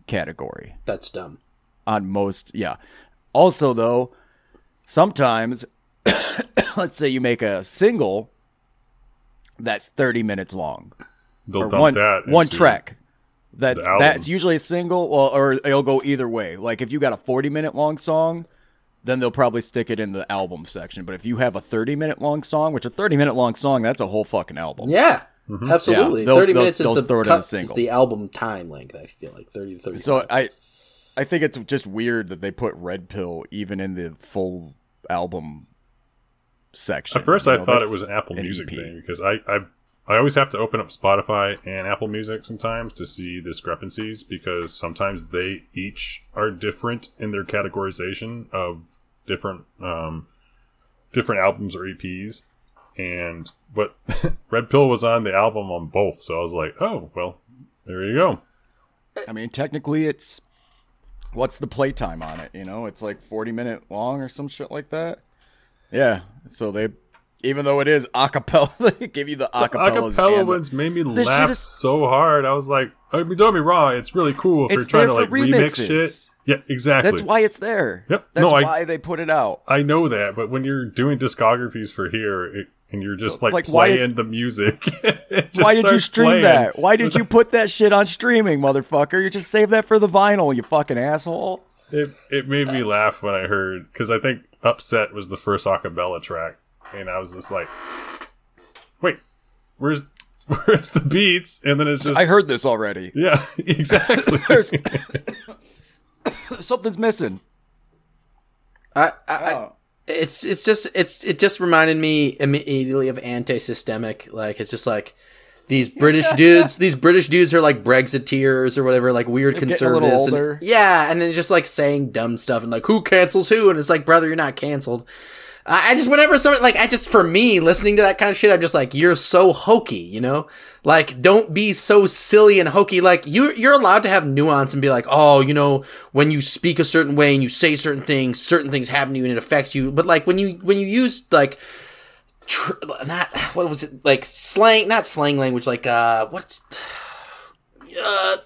category That's dumb. on most yeah. Also though, sometimes [coughs] let's say you make a single that's 30 minutes long They'll or dump one that one track. That's that's usually a single, well, or it'll go either way. Like if you got a forty minute long song, then they'll probably stick it in the album section. But if you have a thirty minute long song, which a thirty minute long song, that's a whole fucking album. Yeah, mm-hmm. absolutely. Yeah, thirty minutes is the throw it in a cut, is single. the album time length. I feel like thirty to thirty. So I, I think it's just weird that they put Red Pill even in the full album section. At first, you I thought it was an Apple an Music EP. thing because I, I I always have to open up Spotify and Apple Music sometimes to see discrepancies because sometimes they each are different in their categorization of different um, different albums or EPs. And but [laughs] Red Pill was on the album on both, so I was like, oh well, there you go. I mean, technically, it's what's the playtime on it? You know, it's like forty minute long or some shit like that. Yeah. So they, even though it is acapella, [laughs] they give you the. Acapella and ones made me This laugh is- so hard. I was like, I mean, don't be me wrong, it's really cool if It's they're trying to like remix remixes. shit. Yeah, exactly. That's why it's there. Yep. That's No, I- why they put it out. I know that, but when you're doing discographies for here it, and you're just like, Like, playing the music, [laughs] Why did you stream playing. that? Why did you [laughs] put that shit on streaming, motherfucker? You just save that for the vinyl, you fucking asshole. It it made me laugh when I heard because I think "Upset" was the first acapella track, and I was just like, "Wait, where's [laughs] where's the beats?" And then it's just I heard this already. yeah, exactly. There's [coughs] something's missing. I, I, I Oh. it's it's just it's it just reminded me immediately of anti-systemic. Like it's just like these British [laughs] dudes. These British dudes are like Brexiteers or whatever, like weird They're getting a conservatives. older. And, yeah, and then just like saying dumb stuff and like who cancels who, and it's like brother, you're not canceled. I just whenever someone like I just for me listening to that kind of shit, I'm just like you're so hokey, you know. Like don't be so silly and hokey. Like you you're allowed to have nuance and be like, oh, you know, when you speak a certain way and you say certain things, certain things happen to you and it affects you. But like when you when you use like tr- not what was it like slang not slang language like uh what's [sighs] uh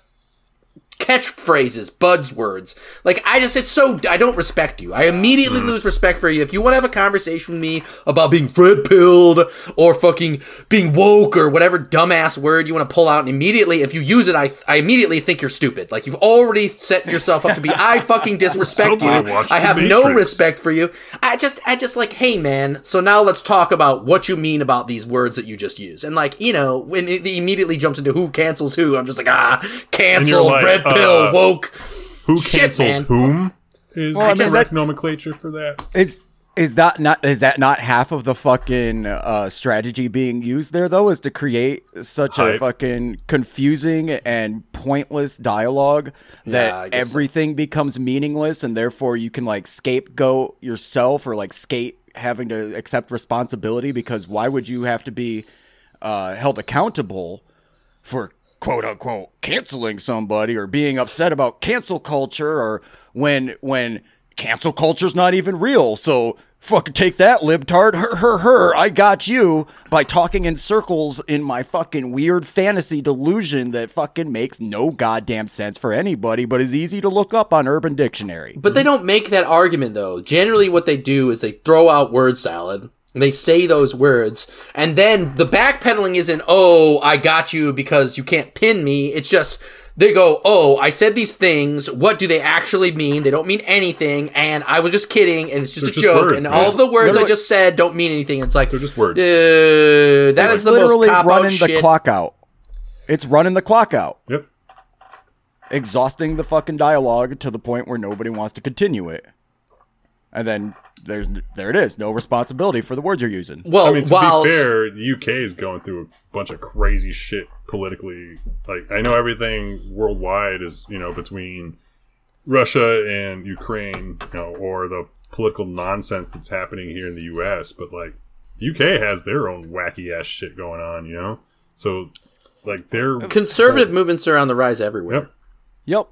catchphrases, buzzwords. Like I just it's so I don't respect you. I immediately lose respect for you. If you want to have a conversation with me about being red pilled or fucking being woke or whatever dumbass word you want to pull out, and immediately if you use it, I I immediately think you're stupid. Like you've already set yourself up to be. I fucking disrespect you. I have no respect for you. I just I just like hey man. So now let's talk about what you mean about these words that you just use. And like you know when it immediately jumps into who cancels who, I'm just like ah cancel like, red pill uh, woke. Who Shit, cancels man. whom? Is Well, I the mean, correct nomenclature for that? Is is that not is that not half of the fucking uh, strategy being used there though? Is to create such a fucking confusing and pointless dialogue that Yeah, I guess so. everything becomes meaningless, and therefore you can like scapegoat yourself or like skate having to accept responsibility because why would you have to be uh, held accountable for quote unquote canceling somebody or being upset about cancel culture or when when cancel culture's not even real. So fucking take that libtard. Her her her. I got you by talking in circles in my fucking weird fantasy delusion that fucking makes no goddamn sense for anybody but is easy to look up on Urban Dictionary. But they don't make that argument though. Generally, what they do is they throw out word salad. And They say those words, and then the backpedaling isn't, oh, I got you because you can't pin me. It's just, they go, oh, I said these things. What do they actually mean? They don't mean anything, and I was just kidding, and it's just They're a just joke, words, and man. all the words I just said don't mean anything. It's like, They're just words. Uh, that is it's the literally cop out running the clock out. It's running the clock out. Yep. exhausting the fucking dialogue to the point where nobody wants to continue it. And then there's there it is, no responsibility for the words you're using. Well, I mean, to while be fair, the UK is going through a bunch of crazy shit politically. Like, I know everything worldwide is, you know, between Russia and Ukraine, you know, or the political nonsense that's happening here in the US, but like, the UK has their own wacky ass shit going on, you know? So, like, they're. conservative movements are on the rise everywhere. Yep. Yep.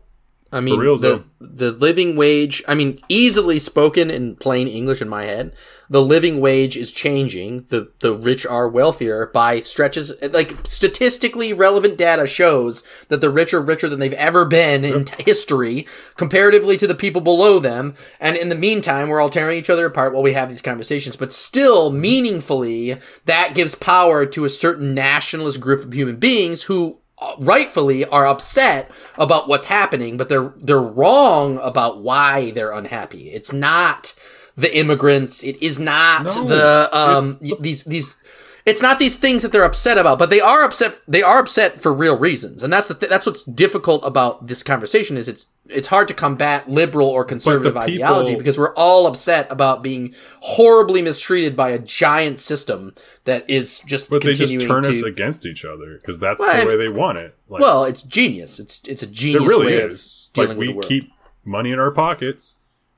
I mean, reals, the the living wage. I mean, easily spoken in plain English in my head, the living wage is changing. the The rich are wealthier by stretches. Like statistically relevant data shows that the rich are richer than they've ever been in history, comparatively to the people below them. And in the meantime, we're all tearing each other apart while we have these conversations. But still, meaningfully, that gives power to a certain nationalist group of human beings who rightfully are upset about what's happening, but they're they're wrong about why they're unhappy. It's not the immigrants. It is not No, the um y- these these. It's not these things that they're upset about, but they are upset. They are upset for real reasons, and that's the th- that's what's difficult about this conversation. Is it's it's hard to combat liberal or conservative people- ideology because we're all upset about being horribly mistreated by a giant system that is just But they just turn to. us against each other because that's Well, the way they want it. Like, Well, it's genius. It's it's a It genius really way is. of dealing Like with we keep money in our pockets,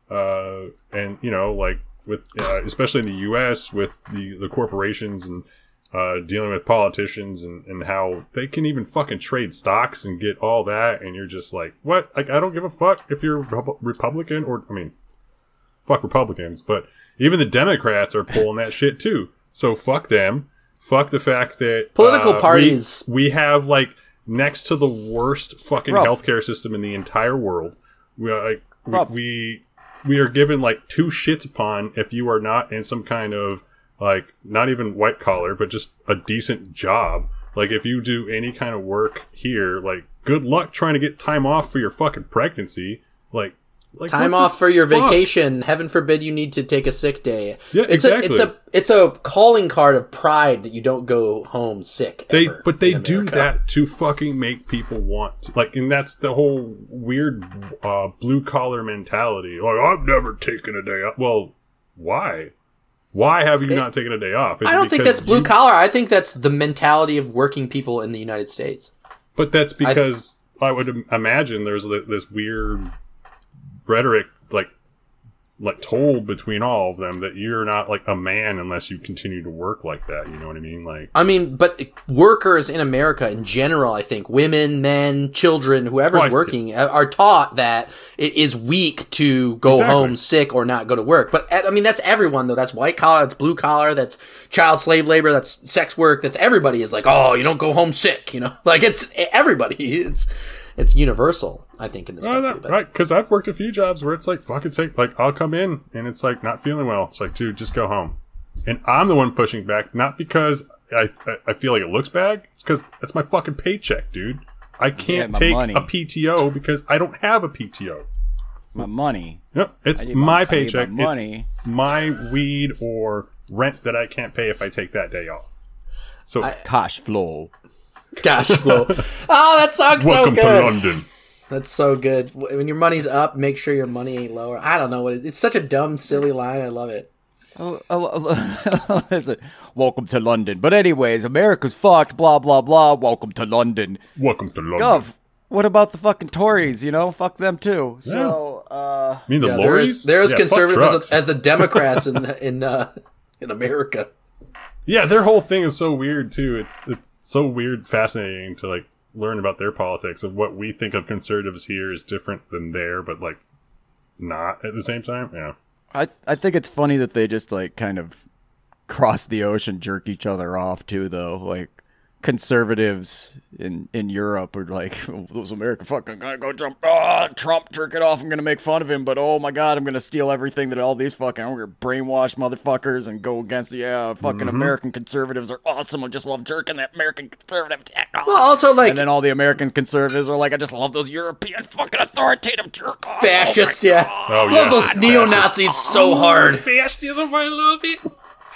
uh, and you know, like with uh, especially in the U.S. with the the corporations and uh, dealing with politicians and, and how they can even fucking trade stocks and get all that, and you're just like, what? Like I don't give a fuck if you're Repu- Republican or I mean, fuck Republicans, but even the Democrats are pulling that shit too. So fuck them. Fuck the fact that Political uh, parties- we have like next to the worst fucking Rob. healthcare system in the entire world. We are, like we, we we are given like two shits upon if you are not in some kind of like not even white collar, but just a decent job. Like if you do any kind of work here, like good luck trying to get time off for your fucking pregnancy. Like, like Time off for your fuck? vacation. Heaven forbid you need to take a sick day. Yeah, it's exactly. A, it's a it's a calling card of pride that you don't go home sick. They but they do that to fucking make people want to, like and that's the whole weird uh blue collar mentality. Like I've never taken a day off. Well, why? Why have you not taken a day off? Is I don't think that's blue you- collar. I think that's the mentality of working people in the United States. But that's because I, would imagine there's this weird rhetoric like like told between all of them that you're not like a man unless you continue to work like that. You know what I mean? Like I mean, but workers in America in general, I think women, men, children, whoever's see. working are taught that it is weak to go Exactly. home sick or not go to work. But I mean, that's everyone though. That's white collar, that's blue collar, that's child slave labor, that's sex work, that's everybody is like, oh, you don't go home sick, you know, [laughs] like it's everybody. It's it's universal. I think in this Oh, country. that- but right, because I've worked a few jobs where it's like fucking take like I'll come in and it's like not feeling well. It's like, dude, just go home. And I'm the one pushing back, not because I I, I feel like it looks bad. It's because that's my fucking paycheck, dude. I can't my take money. a PTO because I don't have a PTO. My money. Yep, it's my, my- paycheck. my money. It's my weed or rent that I can't pay if I take that day off. So Cash flow. cash flow. oh, [laughs] that song's welcome so to. London. That's so good. When your money's up, make sure your money ain't lower. I don't know what it is. It's such a dumb, silly line. I love it. Oh, oh, oh, [laughs] listen, welcome to London. But anyways, America's fucked. Blah blah blah. Welcome to London. Welcome to London. Gov. What about the fucking Tories? You know, fuck them too. So, uh, I mean the Yeah, they're as, they're as Yeah, fuck conservative as, as the Democrats in [laughs] in uh, in America. Yeah, their whole thing is so weird too. It's it's so weird, fascinating to like learn about their politics of what we think of conservatives here is different than there, but like not at the same time. Yeah, I I think it's funny that they just like kind of cross the ocean, jerk each other off too, though. Like conservatives in in Europe are like, [laughs] those American fucking gonna go jump. Ah, Trump jerk it off. I'm gonna make fun of him, but oh my god, I'm gonna steal everything that all these fucking I'm gonna brainwash motherfuckers and go against. Yeah, fucking Mm-hmm. American conservatives are awesome. I just love jerking that American conservative dick off. Well, also like and then all the American conservatives are like, I just love those European fucking authoritative jerk offs. fascists. yeah, Oh, love yeah. those neo Nazis so hard. fascism. I love it.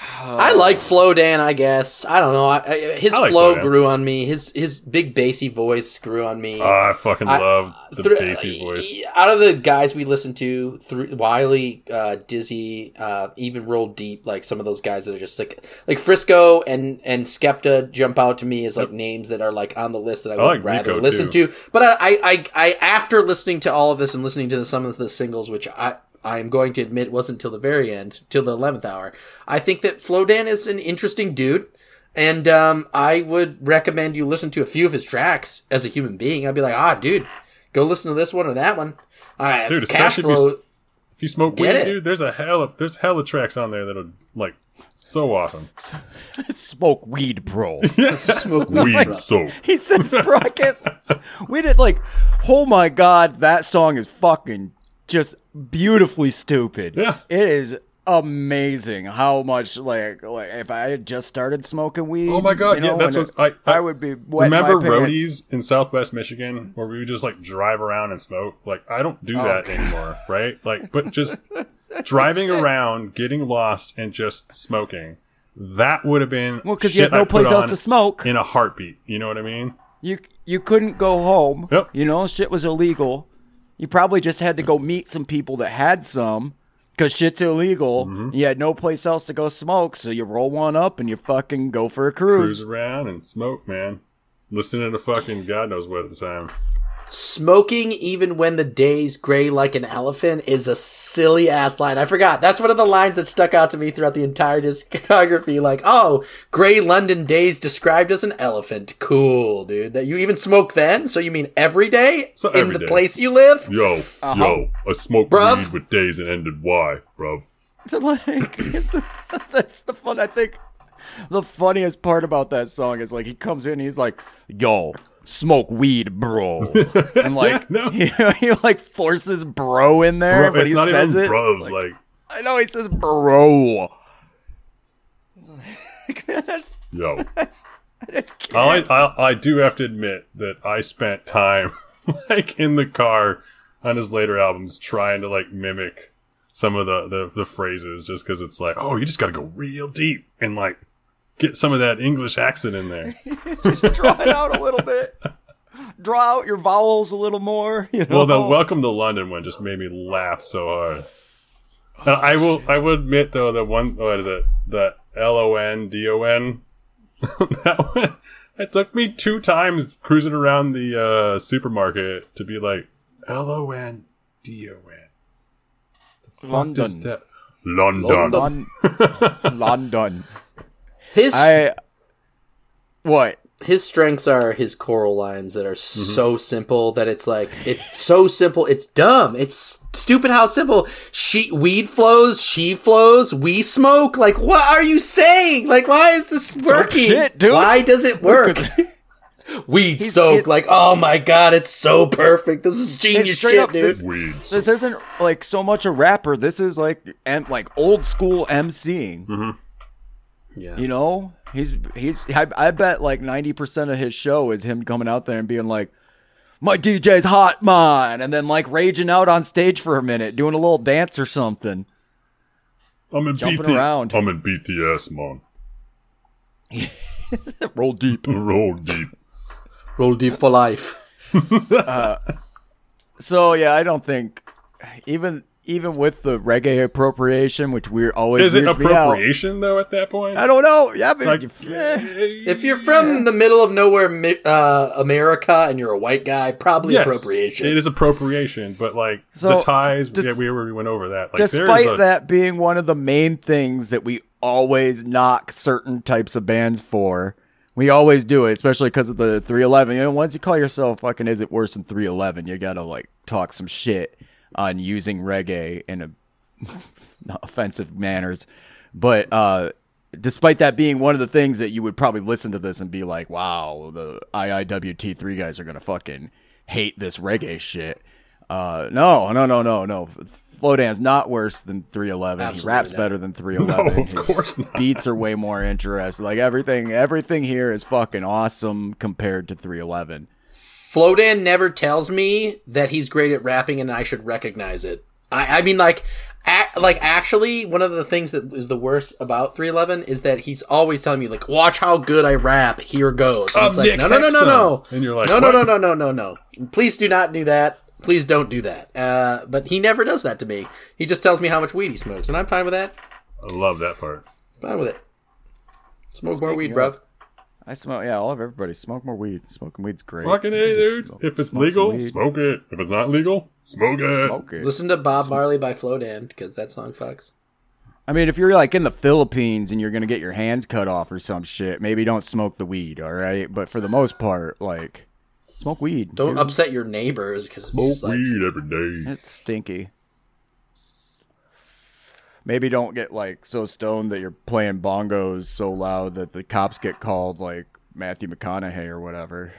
I like Flowdan. I guess I don't know. I, I, his I like flow Flo grew on me. His his big bassy voice grew on me. Oh, I fucking love the Through- bassy voice. Out of the guys we listened to, through Wiley, uh, Dizzee, uh, even Roll Deep, like some of those guys that are just like like Frisco and and Skepta jump out to me as like names that are like on the list that I would like rather Riko, listen too. to. But I, I, I, I, after listening to all of this and listening to some of the singles, which I. I am going to admit it wasn't till the very end, till the eleventh hour. I think that Flowdan is an interesting dude, and um, I would recommend you listen to a few of his tracks as a human being. I'd be like, ah, dude, go listen to this one or that one. Uh, Dude, cash especially if flow. you If you smoke weed, it. dude, there's a hell of there's hella tracks on there that are like so awesome. [laughs] Smoke weed, bro. [laughs] [laughs] smoke weed. Weed bro. so He says, "Bro, can't." We did like, oh my god, that song is fucking just beautifully stupid. Yeah. it is amazing how much like like if I had just started smoking weed. Oh my god, you know, yeah, that's what I, I would be. Remember roadies in Southwest Michigan where we would just like drive around and smoke? Like I don't do oh, that anymore, right? Like, but [laughs] just driving around, getting lost, and just smoking. That would have been Well, because you had no I place else to smoke. in a heartbeat. You know what I mean? You you couldn't go home. Yep. You know, shit was illegal. You probably just had to go meet some people that had some because shit's illegal. Mm-hmm. You had no place else to go smoke, so you roll one up and you fucking go for a Cruise cruise. around and smoke, man. Listening to fucking God knows what at the time. Smoking even when the day's gray like an elephant is a silly ass line. I forgot. That's one of the lines that stuck out to me throughout the entire discography. Like, oh, gray London days described as an elephant. Cool, dude. That you even smoke then? So you mean every day So in every the day. place you live? Yo, uh-huh. yo, I smoked Bruv. weed with days and ended why, bruv. So like, [laughs] it's [laughs] that's the fun. I think the funniest part about that song is like he comes in, he's like, "Yo, smoke weed, bro," [laughs] and like no. [laughs] he, he like forces "bro" in there, Bro, but he says it. bruv. like- like I know he says "bro." [laughs] That's- yo. I. I, I I do have to admit that I spent time like in the car on his later albums trying to like mimic some of the the, the phrases just because it's like oh you just got to go real deep and like get some of that English accent in there. [laughs] draw it out a little bit. Draw out your vowels a little more. [laughs] You know? well, the Welcome to London one just made me laugh so hard. Uh, I will I will admit though the one what is it the L O N D O N [laughs] that one it took me two times cruising around the uh, supermarket to be like L O N D O N. The fuck London. does that- London. Lon- London. His I. What? his strengths are his choral lines that are Mm-hmm. so simple that it's like it's so simple it's dumb it's stupid how simple she weed flows she flows we smoke like what are you saying like why is this working shit, dude. why does it work [laughs] [laughs] Weed He's- soaked, like, oh my god, it's so perfect. This is genius shit, up dude. this- Weeds. This isn't like so much a rapper. This is like em- like old school MCing. Yeah. You know, he's he's. I, I bet like ninety percent of his show is him coming out there and being like, "My DJ's hot, man," and then like raging out on stage for a minute, doing a little dance or something. I'm in jumping BT- around. I'm in BTS, man. [laughs] Roll deep. [laughs] Roll deep. Roll deep for life. [laughs] Uh, so yeah, I don't think even even with the reggae appropriation, which we're always Is it weirds me out, appropriation though? At that point, I don't know. Yeah, but like, eh. If you're from the middle of nowhere, uh, America, and you're a white guy, probably yes, appropriation. It is appropriation, but like So, the ties, just- yeah, we already went over that. Like, despite there's a, that being one of the main things that we always knock certain types of bands for. We always do it, especially because of the 311. You know, once you call yourself fucking is it worse than 311, you gotta like talk some shit on using reggae in a offensive manners. But uh despite that being one of the things that you would probably listen to this and be like, wow, the IIWT3 guys are gonna fucking hate this reggae shit. Uh, no, no, no, no, no. Flowdan's not worse than 311. Absolutely he raps not. better than 311. [laughs] no, 311. of His course not. beats are way more interesting. Like everything, everything here is fucking awesome compared to 311. Flowdan never tells me that he's great at rapping and I should recognize it. I, I mean, like, a, like actually, one of the things that is the worst about 311 is that he's always telling me, like, watch how good I rap. Here goes. And I'm it's like, no, no, no, no, no. And you're like, no, no, no, no, no, no, no. Please do not do that. Please don't do that. Uh, but he never does that to me. He just tells me how much weed he smokes, and I'm fine with that. I love that part. Fine with it. Smoke more weed, of- bruv. I smoke. Yeah, all of everybody smoke more weed. Smoking weed's great. Fucking A, dude. smoke- If it's smoke legal, smoke it. If it's not legal, smoke it. smoke it. Listen to Bob Marley by Flo Flowdan because that song fucks. I mean, if you're like in the Philippines and you're gonna get your hands cut off or some shit, maybe don't smoke the weed. All right, but for the most part, like, smoke weed. Don't dude. upset your neighbors because it's Smoke just like weed every day. It's stinky. Maybe don't get like so stoned that you're playing bongos so loud that the cops get called, like Matthew McConaughey or whatever.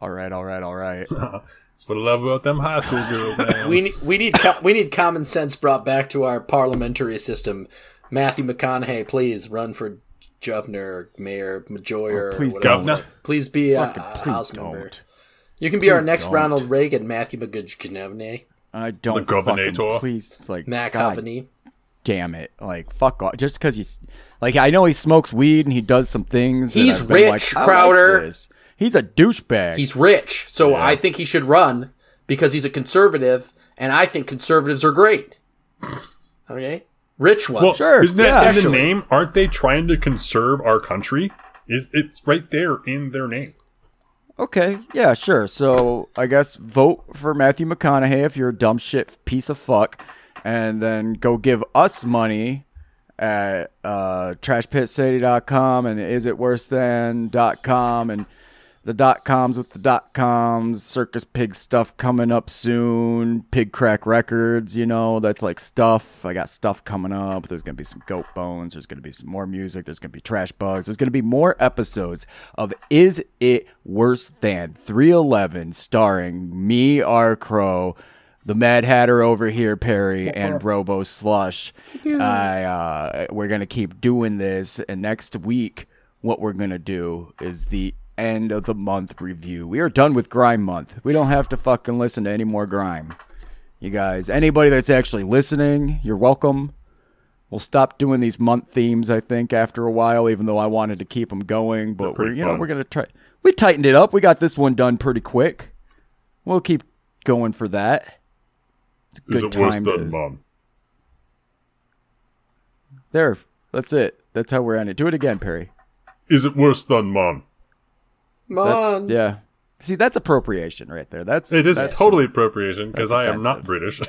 All right, all right, all right. That's what I love about them high school girls, [laughs] man. we need we need we need common sense brought back to our parliamentary system. Matthew McConaughey, please run for governor, mayor, major, Oh, please or. Governor. Please be a, Fucking a please house member. don't. You can be our next don't. Ronald Reagan, Matthew McConaughey, I don't. The fucking- Please, it's like Matt God Coveney. Damn it! Like fuck off. Just because he's like, I know he smokes weed and he does some things. He's rich, like, I like Crowder. He's a douchebag. He's rich, so I think he should run because he's a conservative, and I think conservatives are great. Okay, rich ones. well, Sure, isn't that yeah. in the name? Aren't they trying to conserve our country? Is it's right there in their name? Okay, yeah, sure. So I guess vote for Matthew McConaughey if you're a dumb shit piece of fuck, and then go give us money at uh, trashpitcity.com and isitworsethan.com and the dot coms with the dot coms, circus pig stuff coming up soon, pig crack records, you know, that's like stuff. I got stuff coming up. There's gonna be some goat bones, there's gonna be some more music, there's gonna be trash bugs, there's gonna be more episodes of Is It Worse Than 311 starring me, R. Crow. The Mad Hatter over here, Perry, and Robo Slush. I uh, we're gonna keep doing this, and next week, what we're gonna do is the end of the month review. We are done with Grime Month. We don't have to fucking listen to any more Grime. You guys, anybody that's actually listening, you're welcome. We'll stop doing these month themes, I think, after a while, even though I wanted to keep them going. But we're, pretty you know, we're gonna try. We tightened it up. We got this one done pretty quick. We'll keep going for that. It's Is good it worse time than to- mom? There. That's it. That's how we're on it. Do it again, Perry. Is it worse than mom? Mom. That's yeah. See, that's appropriation right there. That's It is that's- totally appropriation because I am not. British.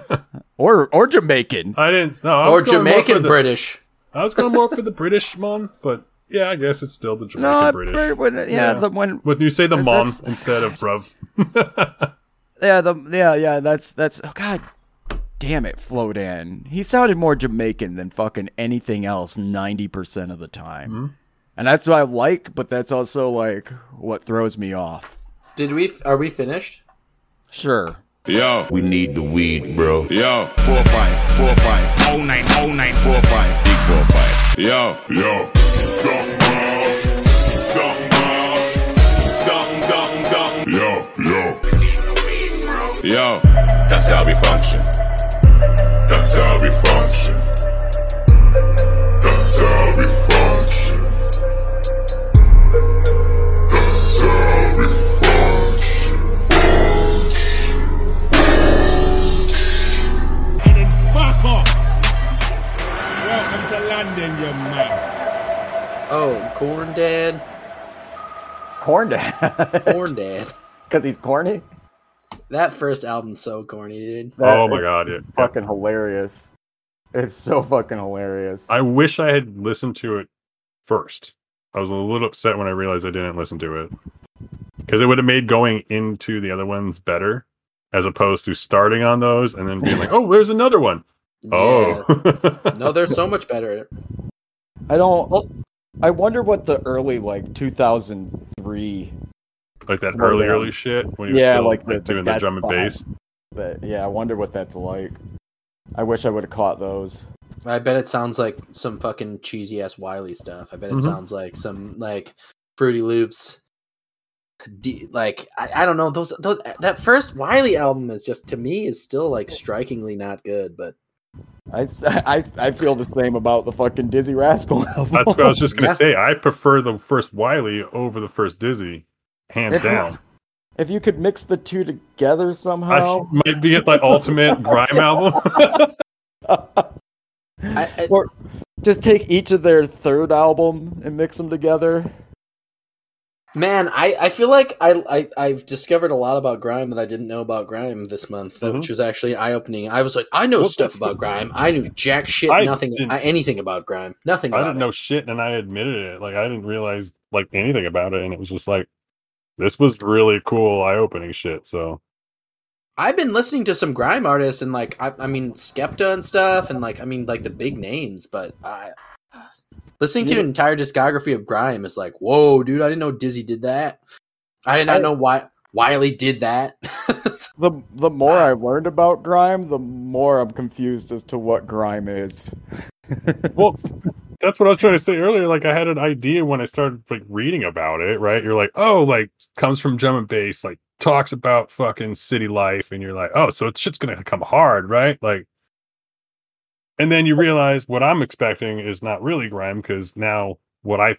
[laughs] or or Jamaican. I didn't. No, I Or was going more for Jamaican the- British. I was going more for the British mom, but yeah, I guess it's still the Jamaican No, British. Br- when, yeah, Yeah. the when when you say the mom instead of bruv. [laughs] yeah the yeah yeah that's that's oh god damn it Flowdan. He sounded more Jamaican than fucking anything else ninety percent of the time. Mm-hmm. and that's what I like. But that's also like what throws me off. Did we? Are we finished? Sure. Yo, we need the weed, bro. Yo, four five, four five, oh nine, oh nine, four five, big four five. Yo, yo. Yo, Yo, that's how we function. That's how we function. That's how we function. That's how we function. and then fuck off. Welcome to London, you man. Oh, Corn Dad, Corn dad, Corn Dad. [laughs] because he's corny. That first album's so corny, dude. That- oh my god, yeah. fucking hilarious. It's so fucking hilarious. I wish I had listened to it first. I was a little upset when I realized I didn't listen to it because it would have made going into the other ones better, as opposed to starting on those and then being like, [laughs] "Oh, there's another one." Oh, Yeah. No, they're so much better. I don't. Well- I wonder what the early like 2003. Like that early, than- early shit when he was Yeah, still, like the- the doing the Cat drum and bass. But yeah, I wonder what that's like. I wish I would have caught those. I bet it sounds like some fucking cheesy ass Wiley stuff. I bet it Mhm. sounds like some like Fruity Loops. D- like I, I don't know those, those that first Wiley album is just to me is still like strikingly not good. But I, [laughs] I, I feel the same about the fucking Dizzee Rascal [laughs] album. That's what I was just gonna Yeah. say. I prefer the first Wiley over the first Dizzee, hands If- down. if you could mix the two together I somehow, might be at the ultimate [laughs] grime album. [laughs] I, I, or just take each of their third album and mix them together. man, I, I feel like I, I I've discovered a lot about grime that I didn't know about grime this month, Mhm. which was actually eye opening. I was like, I know Well, stuff about the- grime. I knew jack shit, I nothing, didn't- anything about grime, nothing. I didn't it. know shit, and I admitted it. Like I didn't realize like anything about it, and it was just like this was really cool, eye-opening shit. So I've been listening to some grime artists and like I, I mean Skepta and stuff and like I mean like the big names, but I listening to an entire discography of grime is like, whoa, dude! I didn't know Dizzee did that. I did not I- know why Wiley did that. [laughs] The the more I learned about grime, the more I'm confused as to what grime is. Well, that's what I was trying to say earlier. Like I had an idea when I started like reading about it. Right? You're like, oh, like comes from drum and bass, like talks about fucking city life, and you're like, oh, so it's shit's gonna come hard, right? Like. And then you realize what I'm expecting is not really grime because now what I,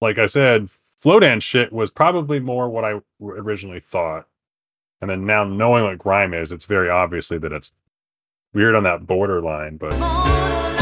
like I said, Flowdan's shit was probably more what I originally thought. And then now knowing what grime is, it's very obviously that it's weird on that borderline, but Borderline.